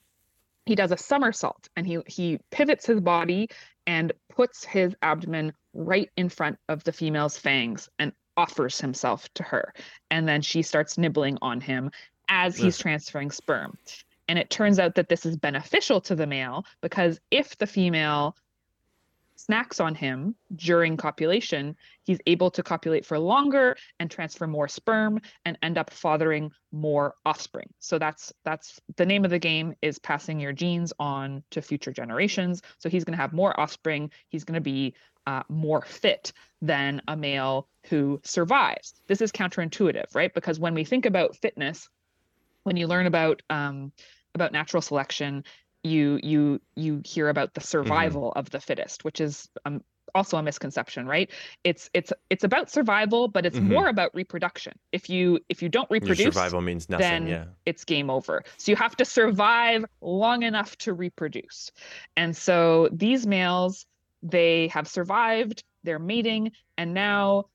he does a somersault and he he pivots his body and puts his abdomen right in front of the female's fangs and offers himself to her. And then she starts nibbling on him as he's transferring sperm and it turns out that this is beneficial to the male because if the female snacks on him during copulation, he's able to copulate for longer and transfer more sperm and end up fathering more offspring. So that's that's the name of the game is passing your genes on to future generations. So he's going to have more offspring. He's going to be uh, more fit than a male who survives. This is counterintuitive, right? Because when we think about fitness, when you learn about um, about natural selection, you you you hear about the mm-hmm. survival mm-hmm. of the fittest, which is um, also a misconception, right? It's it's it's about survival, but it's mm-hmm. more about reproduction. If you if you don't reproduce, Your survival means nothing. Then yeah. it's game over. So you have to survive long enough to reproduce, and so these males they have survived. They're mating, and now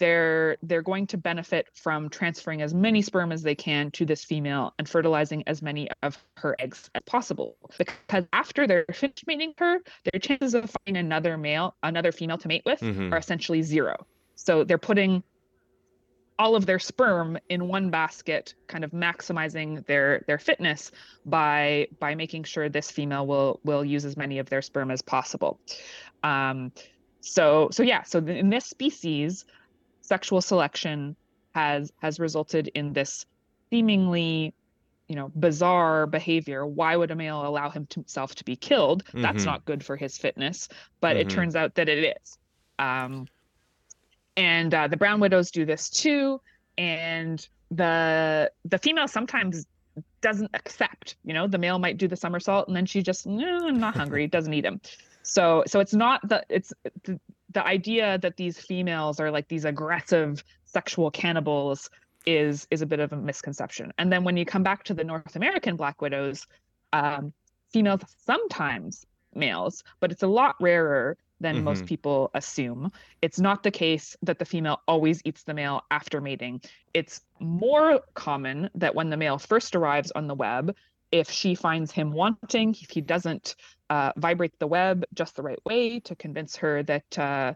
they're they're going to benefit from transferring as many sperm as they can to this female and fertilizing as many of her eggs as possible. Because after they're finished mating her their chances of finding another male another female to mate with mm-hmm. are essentially zero. So they're putting all of their sperm in one basket kind of maximizing their their fitness by by making sure this female will will use as many of their sperm as possible. Um so so yeah so in this species sexual selection has has resulted in this seemingly you know bizarre behavior why would a male allow himself to be killed mm-hmm. that's not good for his fitness but mm-hmm. it turns out that it is um, and uh, the brown widows do this too and the the female sometimes doesn't accept you know the male might do the somersault and then she just no, i'm not hungry doesn't eat him so so it's not the it's the, the idea that these females are like these aggressive sexual cannibals is is a bit of a misconception. And then when you come back to the North American black widows, um, females sometimes males, but it's a lot rarer than mm-hmm. most people assume. It's not the case that the female always eats the male after mating. It's more common that when the male first arrives on the web, if she finds him wanting, if he doesn't uh, vibrate the web just the right way to convince her that uh,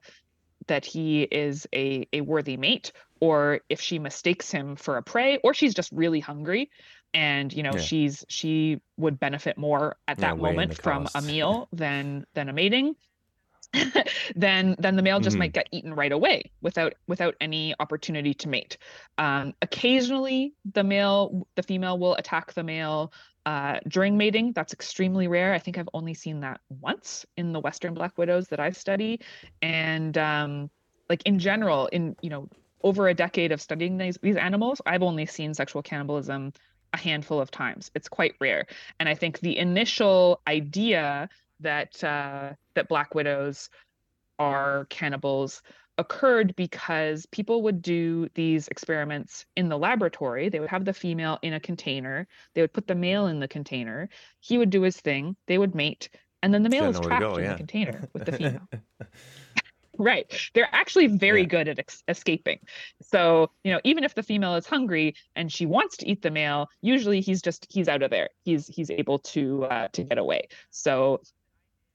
that he is a, a worthy mate, or if she mistakes him for a prey, or she's just really hungry, and you know yeah. she's she would benefit more at that yeah, moment from a meal than than a mating. then then the male just mm-hmm. might get eaten right away without without any opportunity to mate. Um, occasionally, the male the female will attack the male uh, during mating. That's extremely rare. I think I've only seen that once in the Western black widows that I study, and um, like in general, in you know over a decade of studying these these animals, I've only seen sexual cannibalism a handful of times. It's quite rare, and I think the initial idea that uh, that black widows are cannibals occurred because people would do these experiments in the laboratory. They would have the female in a container, they would put the male in the container, he would do his thing, they would mate, and then the male is trapped go, in the container with the female. right. They're actually very yeah. good at ex- escaping. So, you know, even if the female is hungry and she wants to eat the male, usually he's just he's out of there. He's he's able to uh, to get away. So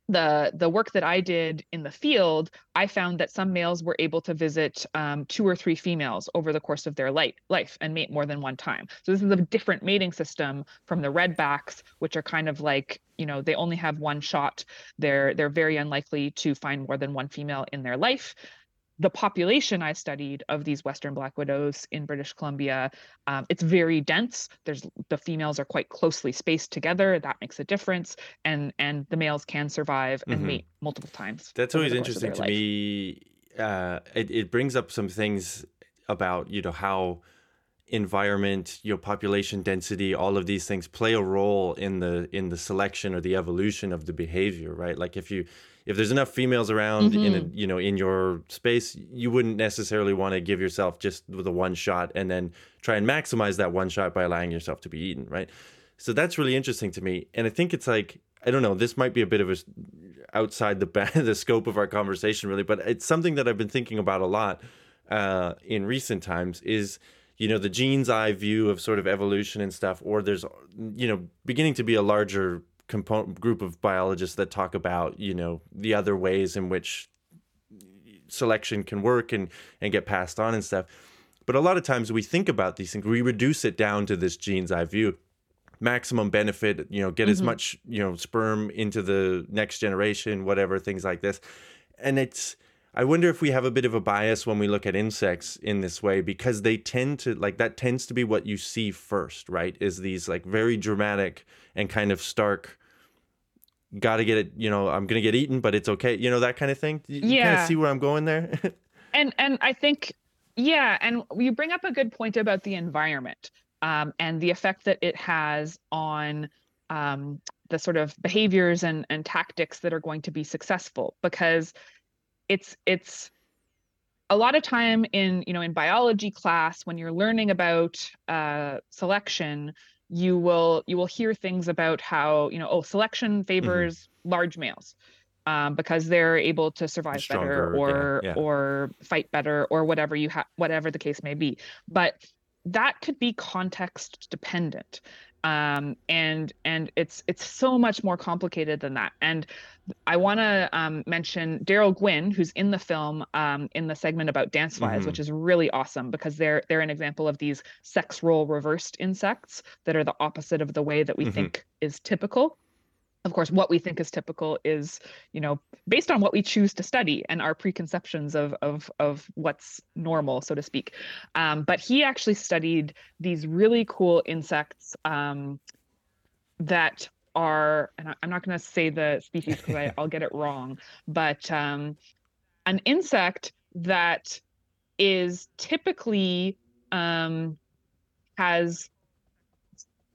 the the work that I did in the field, I found that some males were able to visit um, two or three females over the course of their life, life and mate more than one time. So this is a different mating system from the redbacks, which are kind of like you know they only have one shot. They're they're very unlikely to find more than one female in their life the population I studied of these Western black widows in British Columbia, um, it's very dense. There's the females are quite closely spaced together. That makes a difference, and and the males can survive and mm-hmm. mate multiple times. That's always interesting to life. me. Uh, it it brings up some things about you know how environment, your population density, all of these things play a role in the in the selection or the evolution of the behavior, right? Like if you if there's enough females around mm-hmm. in a, you know in your space, you wouldn't necessarily want to give yourself just the one shot and then try and maximize that one shot by allowing yourself to be eaten, right? So that's really interesting to me, and I think it's like I don't know. This might be a bit of a outside the the scope of our conversation, really, but it's something that I've been thinking about a lot uh, in recent times. Is you know the gene's eye view of sort of evolution and stuff, or there's you know beginning to be a larger component group of biologists that talk about you know the other ways in which selection can work and and get passed on and stuff. But a lot of times we think about these things we reduce it down to this gene's eye view. Maximum benefit you know get as Mhm. much you know sperm into the next generation whatever things like this. And it's i wonder if we have a bit of a bias when we look at insects in this way because they tend to like that tends to be what you see first right? Is these like very dramatic and kind of stark gotta get it you know i'm gonna get eaten but it's okay you know that kind of thing? You, you kind Yeah. of see where i'm going there? And and i think yeah and you bring up a good point about the environment um, and the effect that it has on um, the sort of behaviors and and tactics that are going to be successful because it's it's a lot of time in you know in biology class when you're learning about uh, selection you will you will hear things about how you know oh selection favors large males um, because they're able to survive Stronger, better yeah, or yeah. or fight better or whatever you have whatever the case may be. But that could be context dependent um, and and it's it's so much more complicated than that and i want to um, mention darryl gwynne who's in the film um, in the segment about dance flies Mhm. which is really awesome because they're they're an example of these sex role reversed insects that are the opposite of the way that we Mhm. think is typical of course what we think is typical is you know based on what we choose to study and our preconceptions of of of what's normal so to speak. Um, but he actually studied these really cool insects um, that are and i'm not going to say the species because i'll get it wrong but um, an insect that is typically um, has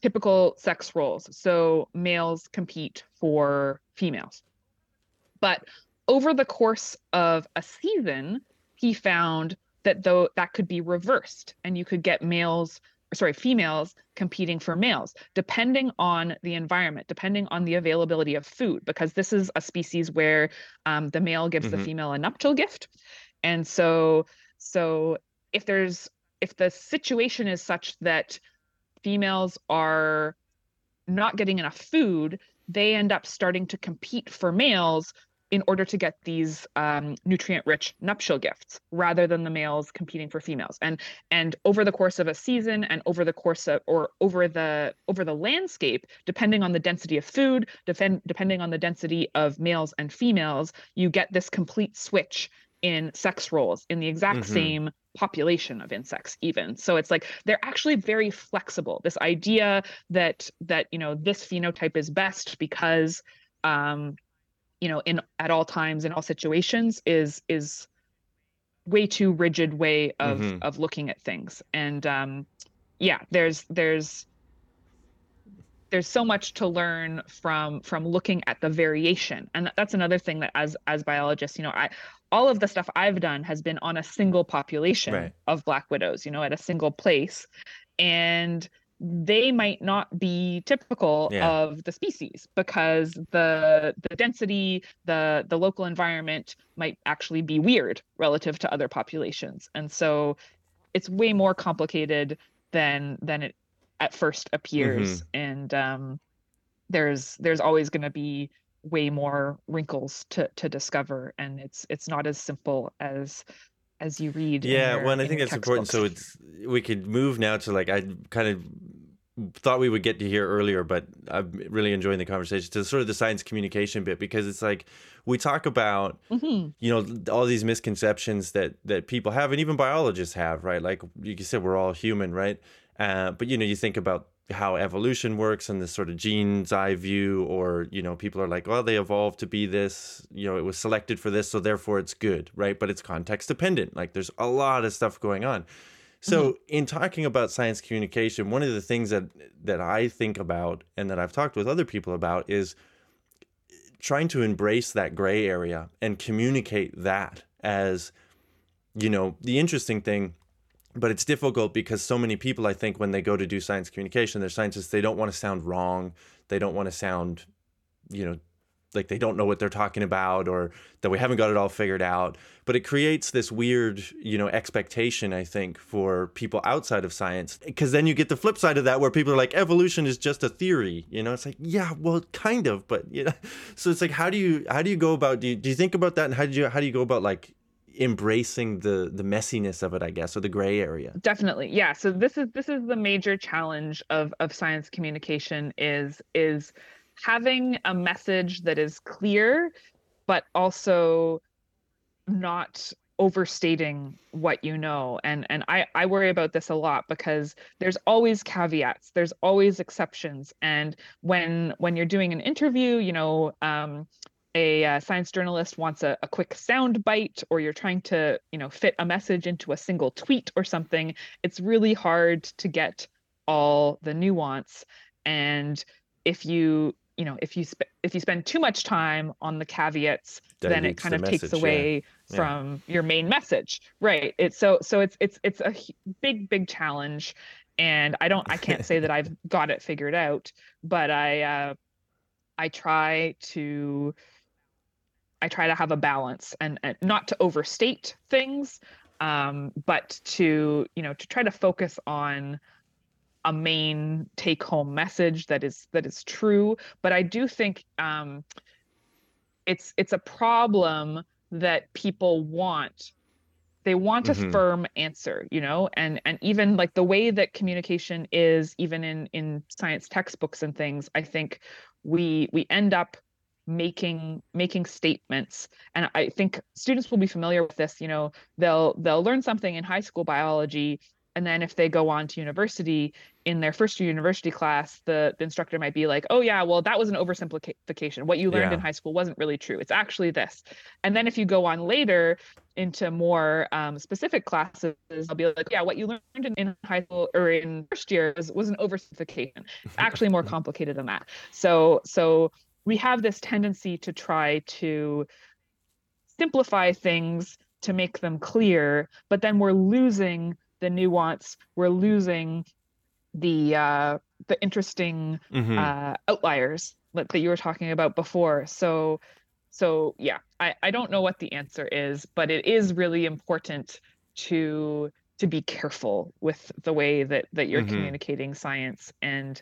typical sex roles. So males compete for females. But over the course of a season, he found that though that could be reversed and you could get males or sorry females competing for males depending on the environment depending on the availability of food because this is a species where um, the male gives the Mhm. female a nuptial gift and so so if there's if the situation is such that females are not getting enough food, they end up starting to compete for males in order to get these um, nutrient-rich nuptial gifts, rather than the males competing for females. And and over the course of a season, and over the course of or over the over the landscape, depending on the density of food, defend, depending on the density of males and females, you get this complete switch in sex roles in the exact Mhm. same population of insects even so it's like they're actually very flexible this idea that that you know this phenotype is best because um you know in at all times in all situations is is way too rigid way of Mhm. of looking at things and um yeah there's there's there's so much to learn from from looking at the variation and that's another thing that as as biologists you know i all of the stuff i've done has been on a single population Right. of black widows you know at a single place and they might not be typical Yeah. of the species because the the density the the local environment might actually be weird relative to other populations and so it's way more complicated than than it at first appears and um there's there's always going to be way more wrinkles to to discover and it's it's not as simple as as you read Yeah, your- well, and I think that's important. So it's we could move now to like I kind of thought we would get to here earlier, but I'm really enjoying the conversation to sort of the science communication bit because it's like we talk about Mhm. you know all these misconceptions that that people have and even biologists have, right? Like you said, we're all human, right? Uh, but you know, you think about how evolution works and this sort of gene's eye view, or you know, people are like, well, they evolved to be this, you know, it was selected for this, so therefore it's good, right? But it's context dependent. Like there's a lot of stuff going on. So mm-hmm. in talking about science communication, one of the things that that I think about and that I've talked with other people about is eh, trying to embrace that gray area and communicate that as you know the interesting thing but it's difficult because so many people i think when they go to do science communication they're scientists they don't want to sound wrong. They don't want to sound you know like they don't know what they're talking about or that we haven't got it all figured out. But it creates this weird you know expectation i think for people outside of science because then you get the flip side of that where people are like evolution is just a theory you know? It's like yeah well kind of but you know? So it's like how do you how do you go about do you, do you think about that and how do you how do you go about like embracing the the messiness of it i guess or the gray area. Definitely yeah. So this is this is the major challenge of of science communication is is having a message that is clear but also not overstating what you know. And and I I worry about this a lot because there's always caveats there's always exceptions. And when when you're doing an interview you know um a uh, science journalist wants a, a quick sound bite or you're trying to you know fit a message into a single tweet or something it's really hard to get all the nuance and if you you know if you sp- if you spend too much time on the caveats then it kind of takes away yeah. from yeah. your main message right it's so so it's it's it's a big big challenge and i don't i can't say that i've got it figured out but i uh i try to I try to have a balance and, and not to overstate things, um, but to you know to try to focus on a main take home message that is that is true. But I do think um, it's it's a problem that people want they want mm-hmm. a firm answer you know and and even like the way that communication is even in in science textbooks and things i think we we end up making making statements. And i think students will be familiar with this you know they'll they'll learn something in high school biology and then if they go on to university in their first year university class the, the instructor might be like oh yeah well that was an oversimplification. What you learned yeah. in high school wasn't really true. It's actually this. And then if you go on later into more um, specific classes i'll be like yeah what you learned in, in high school or in first year was, was an oversimplification. It's actually more complicated than that. So so we have this tendency to try to simplify things to make them clear, but then we're losing the nuance. We're losing the uh, the interesting mm-hmm. uh, outliers that, that you were talking about before. So so yeah, I, I don't know what the answer is, but it is really important to to be careful with the way that that you're mm-hmm. communicating science and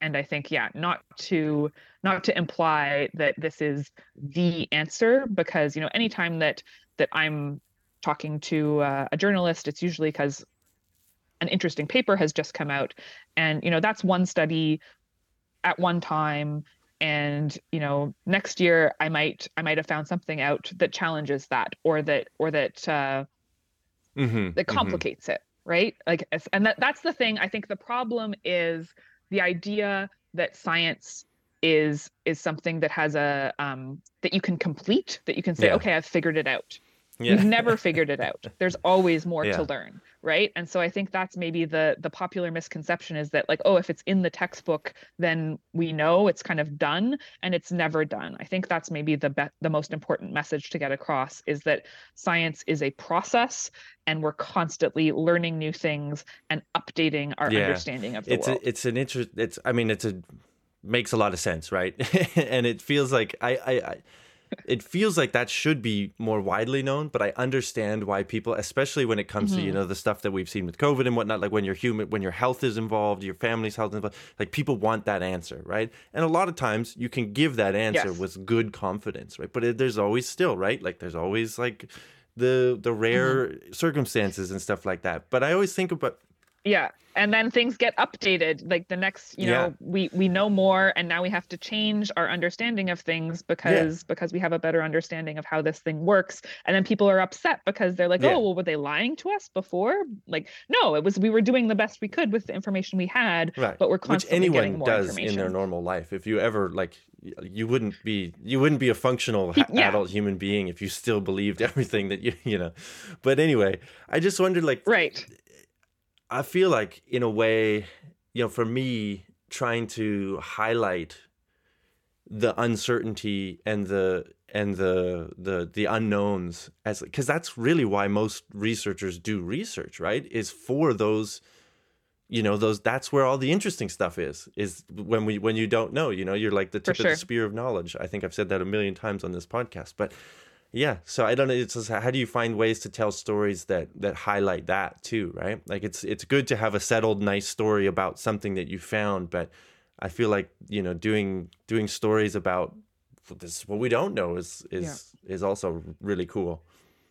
and i think yeah not to not to imply that this is the answer because you know anytime that that i'm talking to uh, a journalist it's usually because an interesting paper has just come out and you know that's one study at one time and you know next year i might i might have found something out that challenges that or that or that uh mm-hmm, that mm-hmm. complicates mm-hmm. it right like and that that's the thing i think the problem is the idea that science is is something that has a um, that you can complete that you can say yeah. okay i've figured it out yeah. We've never figured it out. There's always more yeah. to learn, right? And so I think that's maybe the the popular misconception is that like, oh, if it's in the textbook, then we know it's kind of done, and it's never done. I think that's maybe the be- the most important message to get across is that science is a process, and we're constantly learning new things and updating our yeah. understanding of the it's world. A, it's an interest. It's I mean, it's a makes a lot of sense, right? and it feels like I I. I it feels like that should be more widely known, but I understand why people, especially when it comes mm-hmm. to you mm-hmm. know the stuff that we've seen with COVID and whatnot, like when your human, when your health is involved, your family's health involved, like people want that answer, right? And a lot of times you can give that answer yes. with good confidence, right? But it, there's always still right, like there's always like the the rare mm-hmm. circumstances and stuff like that. But I always think about yeah and then things get updated like the next you yeah. know we we know more and now we have to change our understanding of things because yeah. because we have a better understanding of how this thing works and then people are upset because they're like yeah. oh well were they lying to us before like no it was we were doing the best we could with the information we had right. but we're constantly Which anyone does in their normal life if you ever like you wouldn't be you wouldn't be a functional adult human being if you still believed everything that you you know but anyway i just wondered like right I feel like, in a way, you know, for me, trying to highlight the uncertainty and the and the the the unknowns as because that's really why most researchers do research right is for those you know those that's where all the interesting stuff is is when we when you don't know you know you're like the tip sure. of the spear of knowledge i think i've said that a million times on this podcast but yeah so i don't know it's just how do you find ways to tell stories that that highlight that too right? Like it's it's good to have a settled nice story about something that you found but i feel like you know doing doing stories about this what we don't know is is yeah. is also really cool.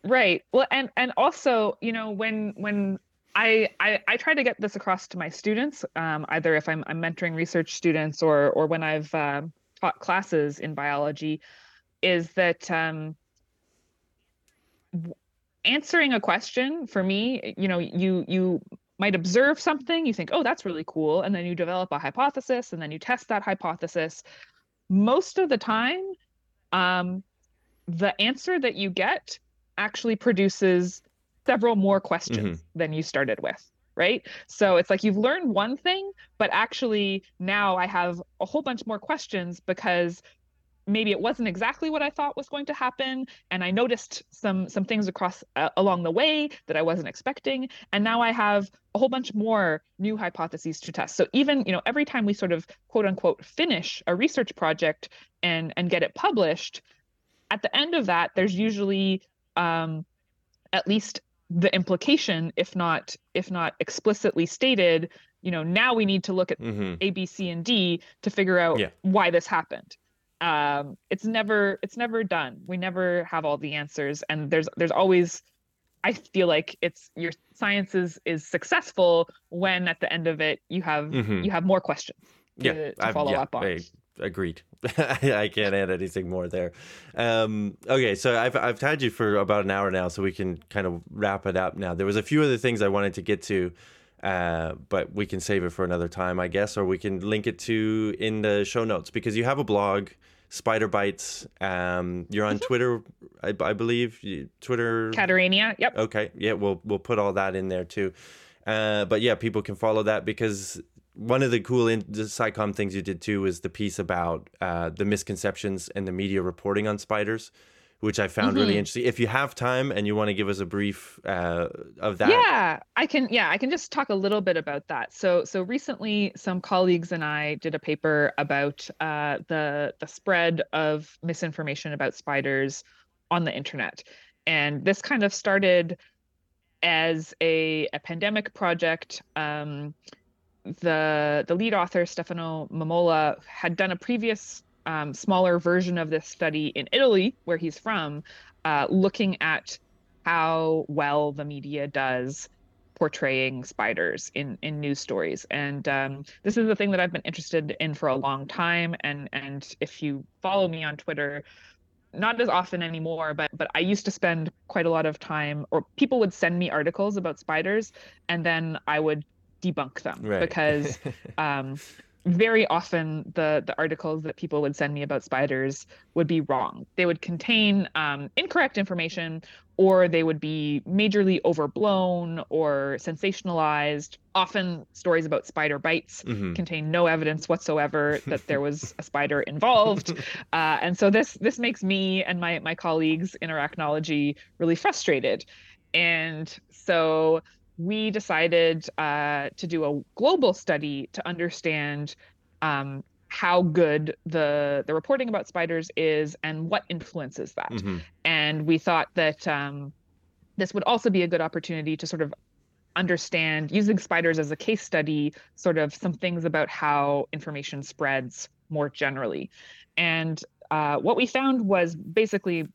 Right. Well and and also you know when when I, I, I try to get this across to my students, um, either if I'm, I'm mentoring research students or or when I've uh, taught classes in biology, is that um, answering a question for me, you know, you you might observe something, you think, oh, that's really cool, and then you develop a hypothesis, and then you test that hypothesis. Most of the time, um, the answer that you get actually produces several more questions mm-hmm. than you started with right so it's like you've learned one thing but actually now i have a whole bunch more questions because maybe it wasn't exactly what I thought was going to happen, and I noticed some some things across uh, along the way that I wasn't expecting, and now I have a whole bunch more new hypotheses to test. So even you know every time we sort of quote unquote finish a research project and and get it published, at the end of that, there's usually um, at least the implication, if not if not explicitly stated, you know now we need to look at mm-hmm. A, B, C, and D to figure out yeah. why this happened um it's never it's never done. We never have all the answers. And there's there's always i feel like it's your science is is successful when at the end of it you have mm-hmm. you have more questions to, yeah to follow yeah, up on. I, agreed. I can't add anything more there. Um okay so i've i've had you for about an hour now so we can kind of wrap it up now. There was a few other things i wanted to get to uh, but we can save it for another time, I guess, or we can link it to in the show notes because you have a blog, Spider Bites. Um, you're on mm-hmm. Twitter, I, I, believe. Twitter. Cataranea. Yep. Okay. Yeah, we'll we'll put all that in there too. Uh, but yeah, people can follow that because one of the cool in the SciComm things you did too was the piece about uh, the misconceptions and the media reporting on spiders which I found mm-hmm. really interesting. If you have time and you want to give us a brief uh, of that, yeah, I can. Yeah, I can just talk a little bit about that. So, so recently, some colleagues and I did a paper about uh, the the spread of misinformation about spiders on the internet, and this kind of started as a, a pandemic project. Um, the the lead author Stefano Mammola had done a previous um, smaller version of this study in Italy, where he's from, uh, looking at how well the media does portraying spiders in in news stories and um, this is the thing that i've been interested in for a long time and and if you follow me on twitter not as often anymore but but i used to spend quite a lot of time or people would send me articles about spiders and then i would debunk them right. because um, very often the the articles that people would send me about spiders would be wrong. They would contain um, incorrect information, or they would be majorly overblown or sensationalized. Often, stories about spider bites mm-hmm. contain no evidence whatsoever that there was a spider involved, uh, and so this this makes me and my my colleagues in arachnology really frustrated. And so we decided uh, to do a global study to understand um, how good the the reporting about spiders is and what influences that. Mm-hmm. And we thought that um, this would also be a good opportunity to sort of understand using spiders as a case study, sort of some things about how information spreads more generally. And uh, what we found was basically,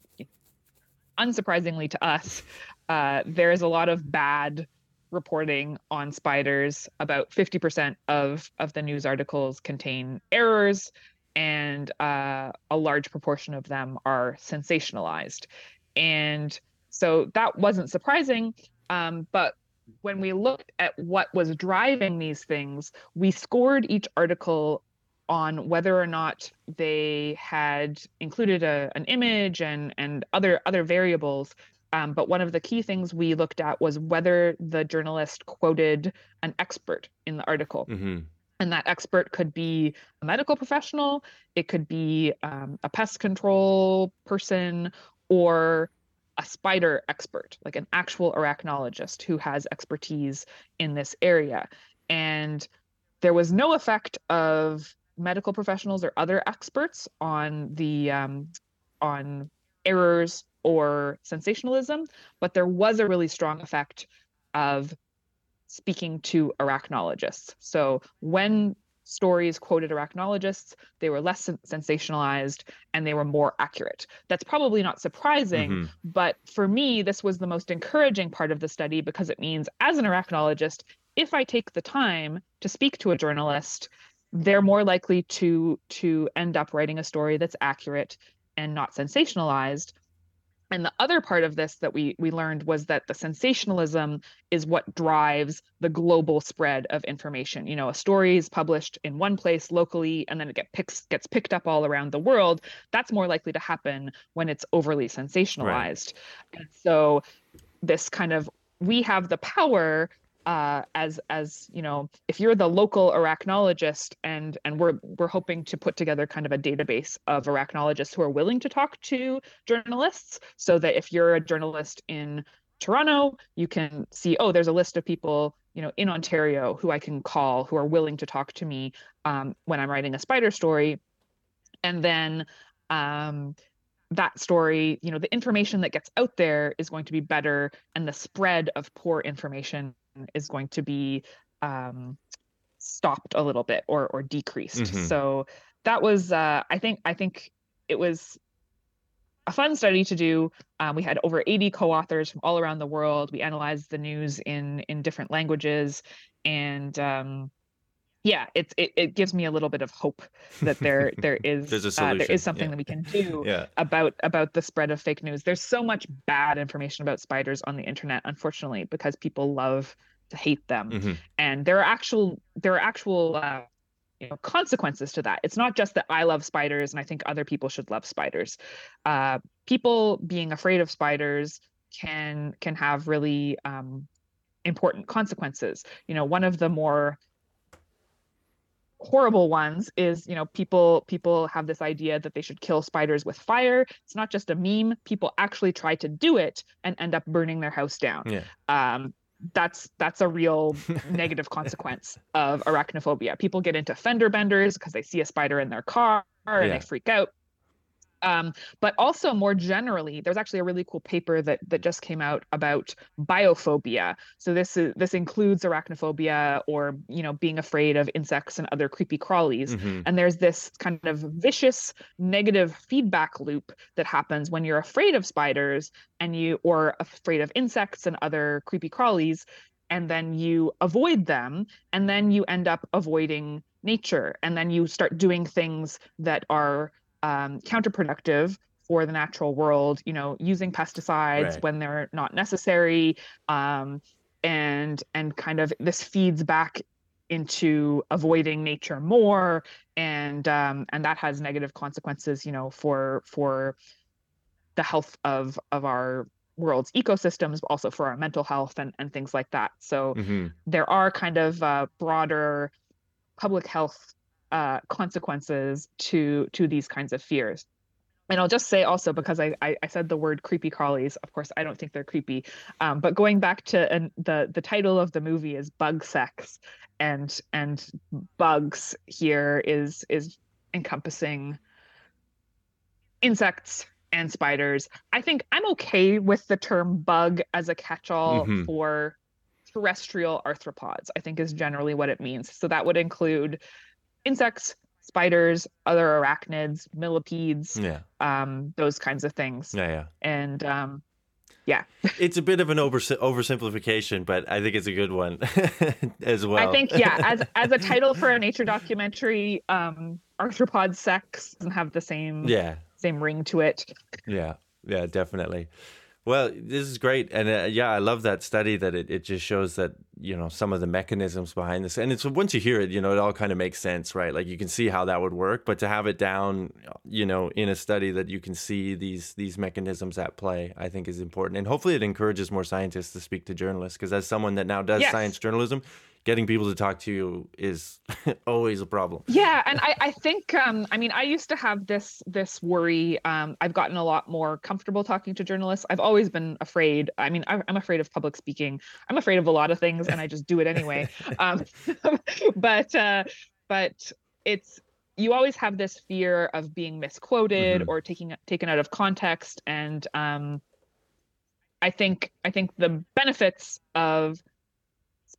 unsurprisingly to us, uh, there is a lot of bad reporting on spiders. About 50% of, of the news articles contain errors, and uh, a large proportion of them are sensationalized. And so that wasn't surprising. Um, but when we looked at what was driving these things, we scored each article on whether or not they had included a, an image and and other other variables um, but one of the key things we looked at was whether the journalist quoted an expert in the article. Mm-hmm. And that expert could be a medical professional, it could be um, a pest control person, or a spider expert, like an actual arachnologist who has expertise in this area. And there was no effect of medical professionals or other experts on the um, on errors or sensationalism, but there was a really strong effect of speaking to arachnologists. So when stories quoted arachnologists, they were less sensationalized, and they were more accurate. That's probably not surprising, mm-hmm. but for me, this was the most encouraging part of the study because it means, as an arachnologist, if I take the time to speak to a journalist, they're more likely to to end up writing a story that's accurate and not sensationalized and the other part of this that we we learned was that the sensationalism is what drives the global spread of information. You know a story is published in one place locally and then it get picks, gets picked up all around the world. That's more likely to happen when it's overly sensationalized. Right. and so this kind of we have the power uh, as as you know if you're the local arachnologist and and we're we're hoping to put together kind of a database of arachnologists who are willing to talk to journalists so that if you're a journalist in Toronto you can see oh there's a list of people you know in Ontario who I can call who are willing to talk to me um, when I'm writing a spider story. And then um, that story, you know, the information that gets out there is going to be better, and the spread of poor information is going to be um, stopped a little bit or or decreased. Mm-hmm. So that was, uh, I think, I think it was a fun study to do. Um, we had over 80 co-authors from all around the world. We analyzed the news in in different languages, and um, yeah, it's it, it gives me a little bit of hope that there there is uh, there is something yeah. that we can do yeah. about about the spread of fake news. There's so much bad information about spiders on the internet, unfortunately, because people love to hate them, mm-hmm. and there are actual there are actual uh, you know consequences to that. It's not just that I love spiders and I think other people should love spiders. Uh, people being afraid of spiders can can have really um, important consequences. You know, one of the more horrible ones is you know people people have this idea that they should kill spiders with fire. It's not just a meme. People actually try to do it and end up burning their house down. Yeah. um, that's that's a real negative consequence of arachnophobia. People get into fender benders because they see a spider in their car and yeah. they freak out um, but also more generally, there's actually a really cool paper that that just came out about biophobia. So this is this includes arachnophobia or you know being afraid of insects and other creepy crawlies. Mm-hmm. And there's this kind of vicious negative feedback loop that happens when you're afraid of spiders and you or afraid of insects and other creepy crawlies and then you avoid them and then you end up avoiding nature and then you start doing things that are um, counterproductive for the natural world you know using pesticides right. when they're not necessary um, and and kind of this feeds back into avoiding nature more and um, and that has negative consequences you know for for the health of of our world's ecosystems but also for our mental health and, and things like that so mm-hmm. there are kind of uh, broader public health uh, consequences to to these kinds of fears and I'll just say also because I, I, I said the word creepy crawlies. Of course, I don't think they're creepy. Um, but going back to and the the title of the movie is Bug Sex, and and bugs here is is encompassing insects and spiders. I think I'm okay with the term bug as a catch-all mm-hmm. for terrestrial arthropods. I think is generally what it means. So that would include insects, spiders, other arachnids, millipedes, yeah, um, those kinds of things. Yeah, yeah, and um, yeah, it's a bit of an over oversimplification, but I think it's a good one as well. I think yeah, as as a title for a nature documentary, um, arthropod sex doesn't have the same yeah same ring to it. Yeah, yeah, definitely. Well, this is great, and uh, yeah, I love that study that it, it just shows that you know some of the mechanisms behind this, and it's once you hear it, you know, it all kind of makes sense, right? Like you can see how that would work, but to have it down, you know, in a study that you can see these these mechanisms at play, I think is important, and hopefully it encourages more scientists to speak to journalists, because as someone that now does yes. science journalism, getting people to talk to you is always a problem. Yeah, and I, I think um, I mean I used to have this this worry. Um, I've gotten a lot more comfortable talking to journalists. I've always been afraid. I mean, I'm, I'm afraid of public speaking. I'm afraid of a lot of things, and I just do it anyway. um, but uh, but it's you always have this fear of being misquoted mm-hmm. or taking taken out of context, and um, I think I think the benefits of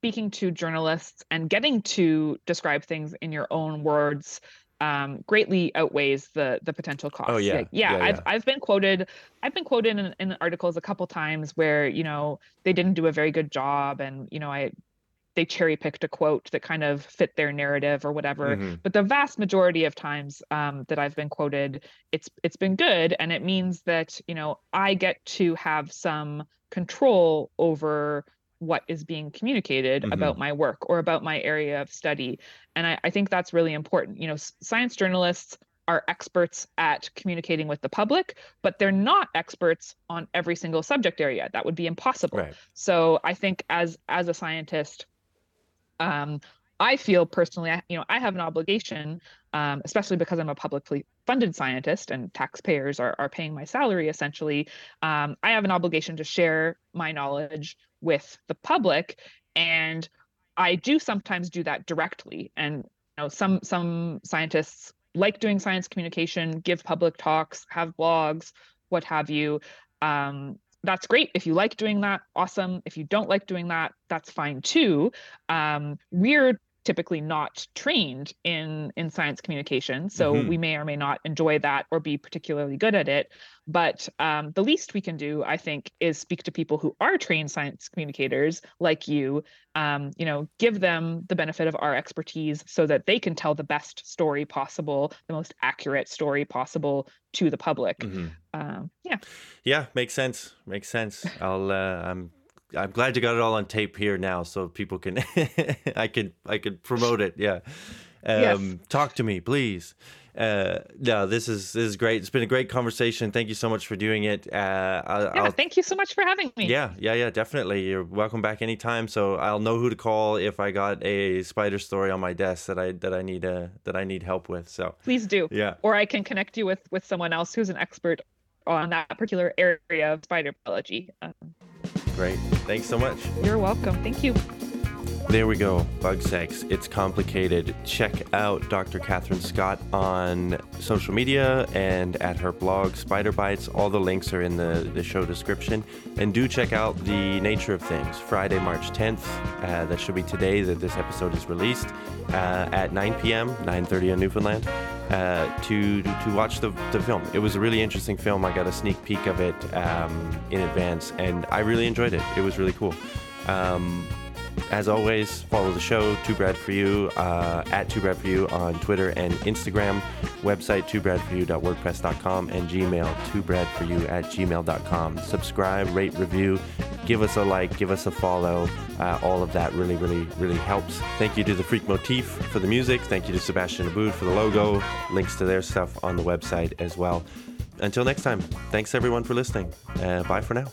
speaking to journalists and getting to describe things in your own words um, greatly outweighs the the potential cost. Oh yeah, Like, yeah, yeah, I've yeah. I've been quoted I've been quoted in, in articles a couple times where you know they didn't do a very good job, and you know I they cherry picked a quote that kind of fit their narrative or whatever. Mhm. But the vast majority of times um, that I've been quoted, it's it's been good, and it means that you know I get to have some control over what is being communicated Mhm. about my work or about my area of study and I, I think that's really important you know s- science journalists are experts at communicating with the public but they're not experts on every single subject area that would be impossible Right. so i think as as a scientist um i feel personally you know i have an obligation um, especially because i'm a publicly funded scientist and taxpayers are, are paying my salary essentially um, i have an obligation to share my knowledge with the public and i do sometimes do that directly. And you know some some scientists like doing science communication give public talks have blogs what have you um, that's great. If you like doing that awesome. If you don't like doing that that's fine too. Um, we're typically not trained in in science communication so Mhm. we may or may not enjoy that or be particularly good at it but um, the least we can do i think is speak to people who are trained science communicators like you um, you know give them the benefit of our expertise so that they can tell the best story possible the most accurate story possible to the public Mhm. um, yeah Yeah, makes sense. Makes sense. I'll. Uh, I'm. I'm glad you got it all on tape here now, so people can. I could. I could promote it. Yeah. Um, Yes. Talk to me, please. Uh, no, this is this is great. It's been a great conversation. Thank you so much for doing it. Uh, I, yeah I'll, thank you so much for having me yeah, yeah, yeah, definitely. You're welcome back anytime. So I'll know who to call if I got a spider story on my desk that I that I need uh, that I need help with. So please do yeah, or i can connect you with with someone else who's an expert on that particular area of spider biology um, great. Thanks so much. you're welcome thank you There we go. Bug sex. It's complicated. Check out Dr. Catherine Scott on social media and at her blog, Spider Bites. All the links are in the, the show description. And do check out The Nature of Things, Friday, March 10th. Uh, that should be today that this episode is released uh, at 9 p.m., 9.30 in Newfoundland, uh, to, to watch the, the film. It was a really interesting film. I got a sneak peek of it um, in advance, and I really enjoyed it. It was really cool. Um, as always, follow the show, TwoBrad For You, uh, at TwoBrad For You on Twitter and Instagram, website twobradforyou.wordpress.com, and Gmail, twobradforyou at gmail.com. Subscribe, rate, review, give us a like, give us a follow. Uh, all of that really, really, really helps. Thank you to the Freak Motif for the music. Thank you to Sebastian Aboud for the logo. Links to their stuff on the website as well. Until next time, thanks everyone for listening. Uh, bye for now.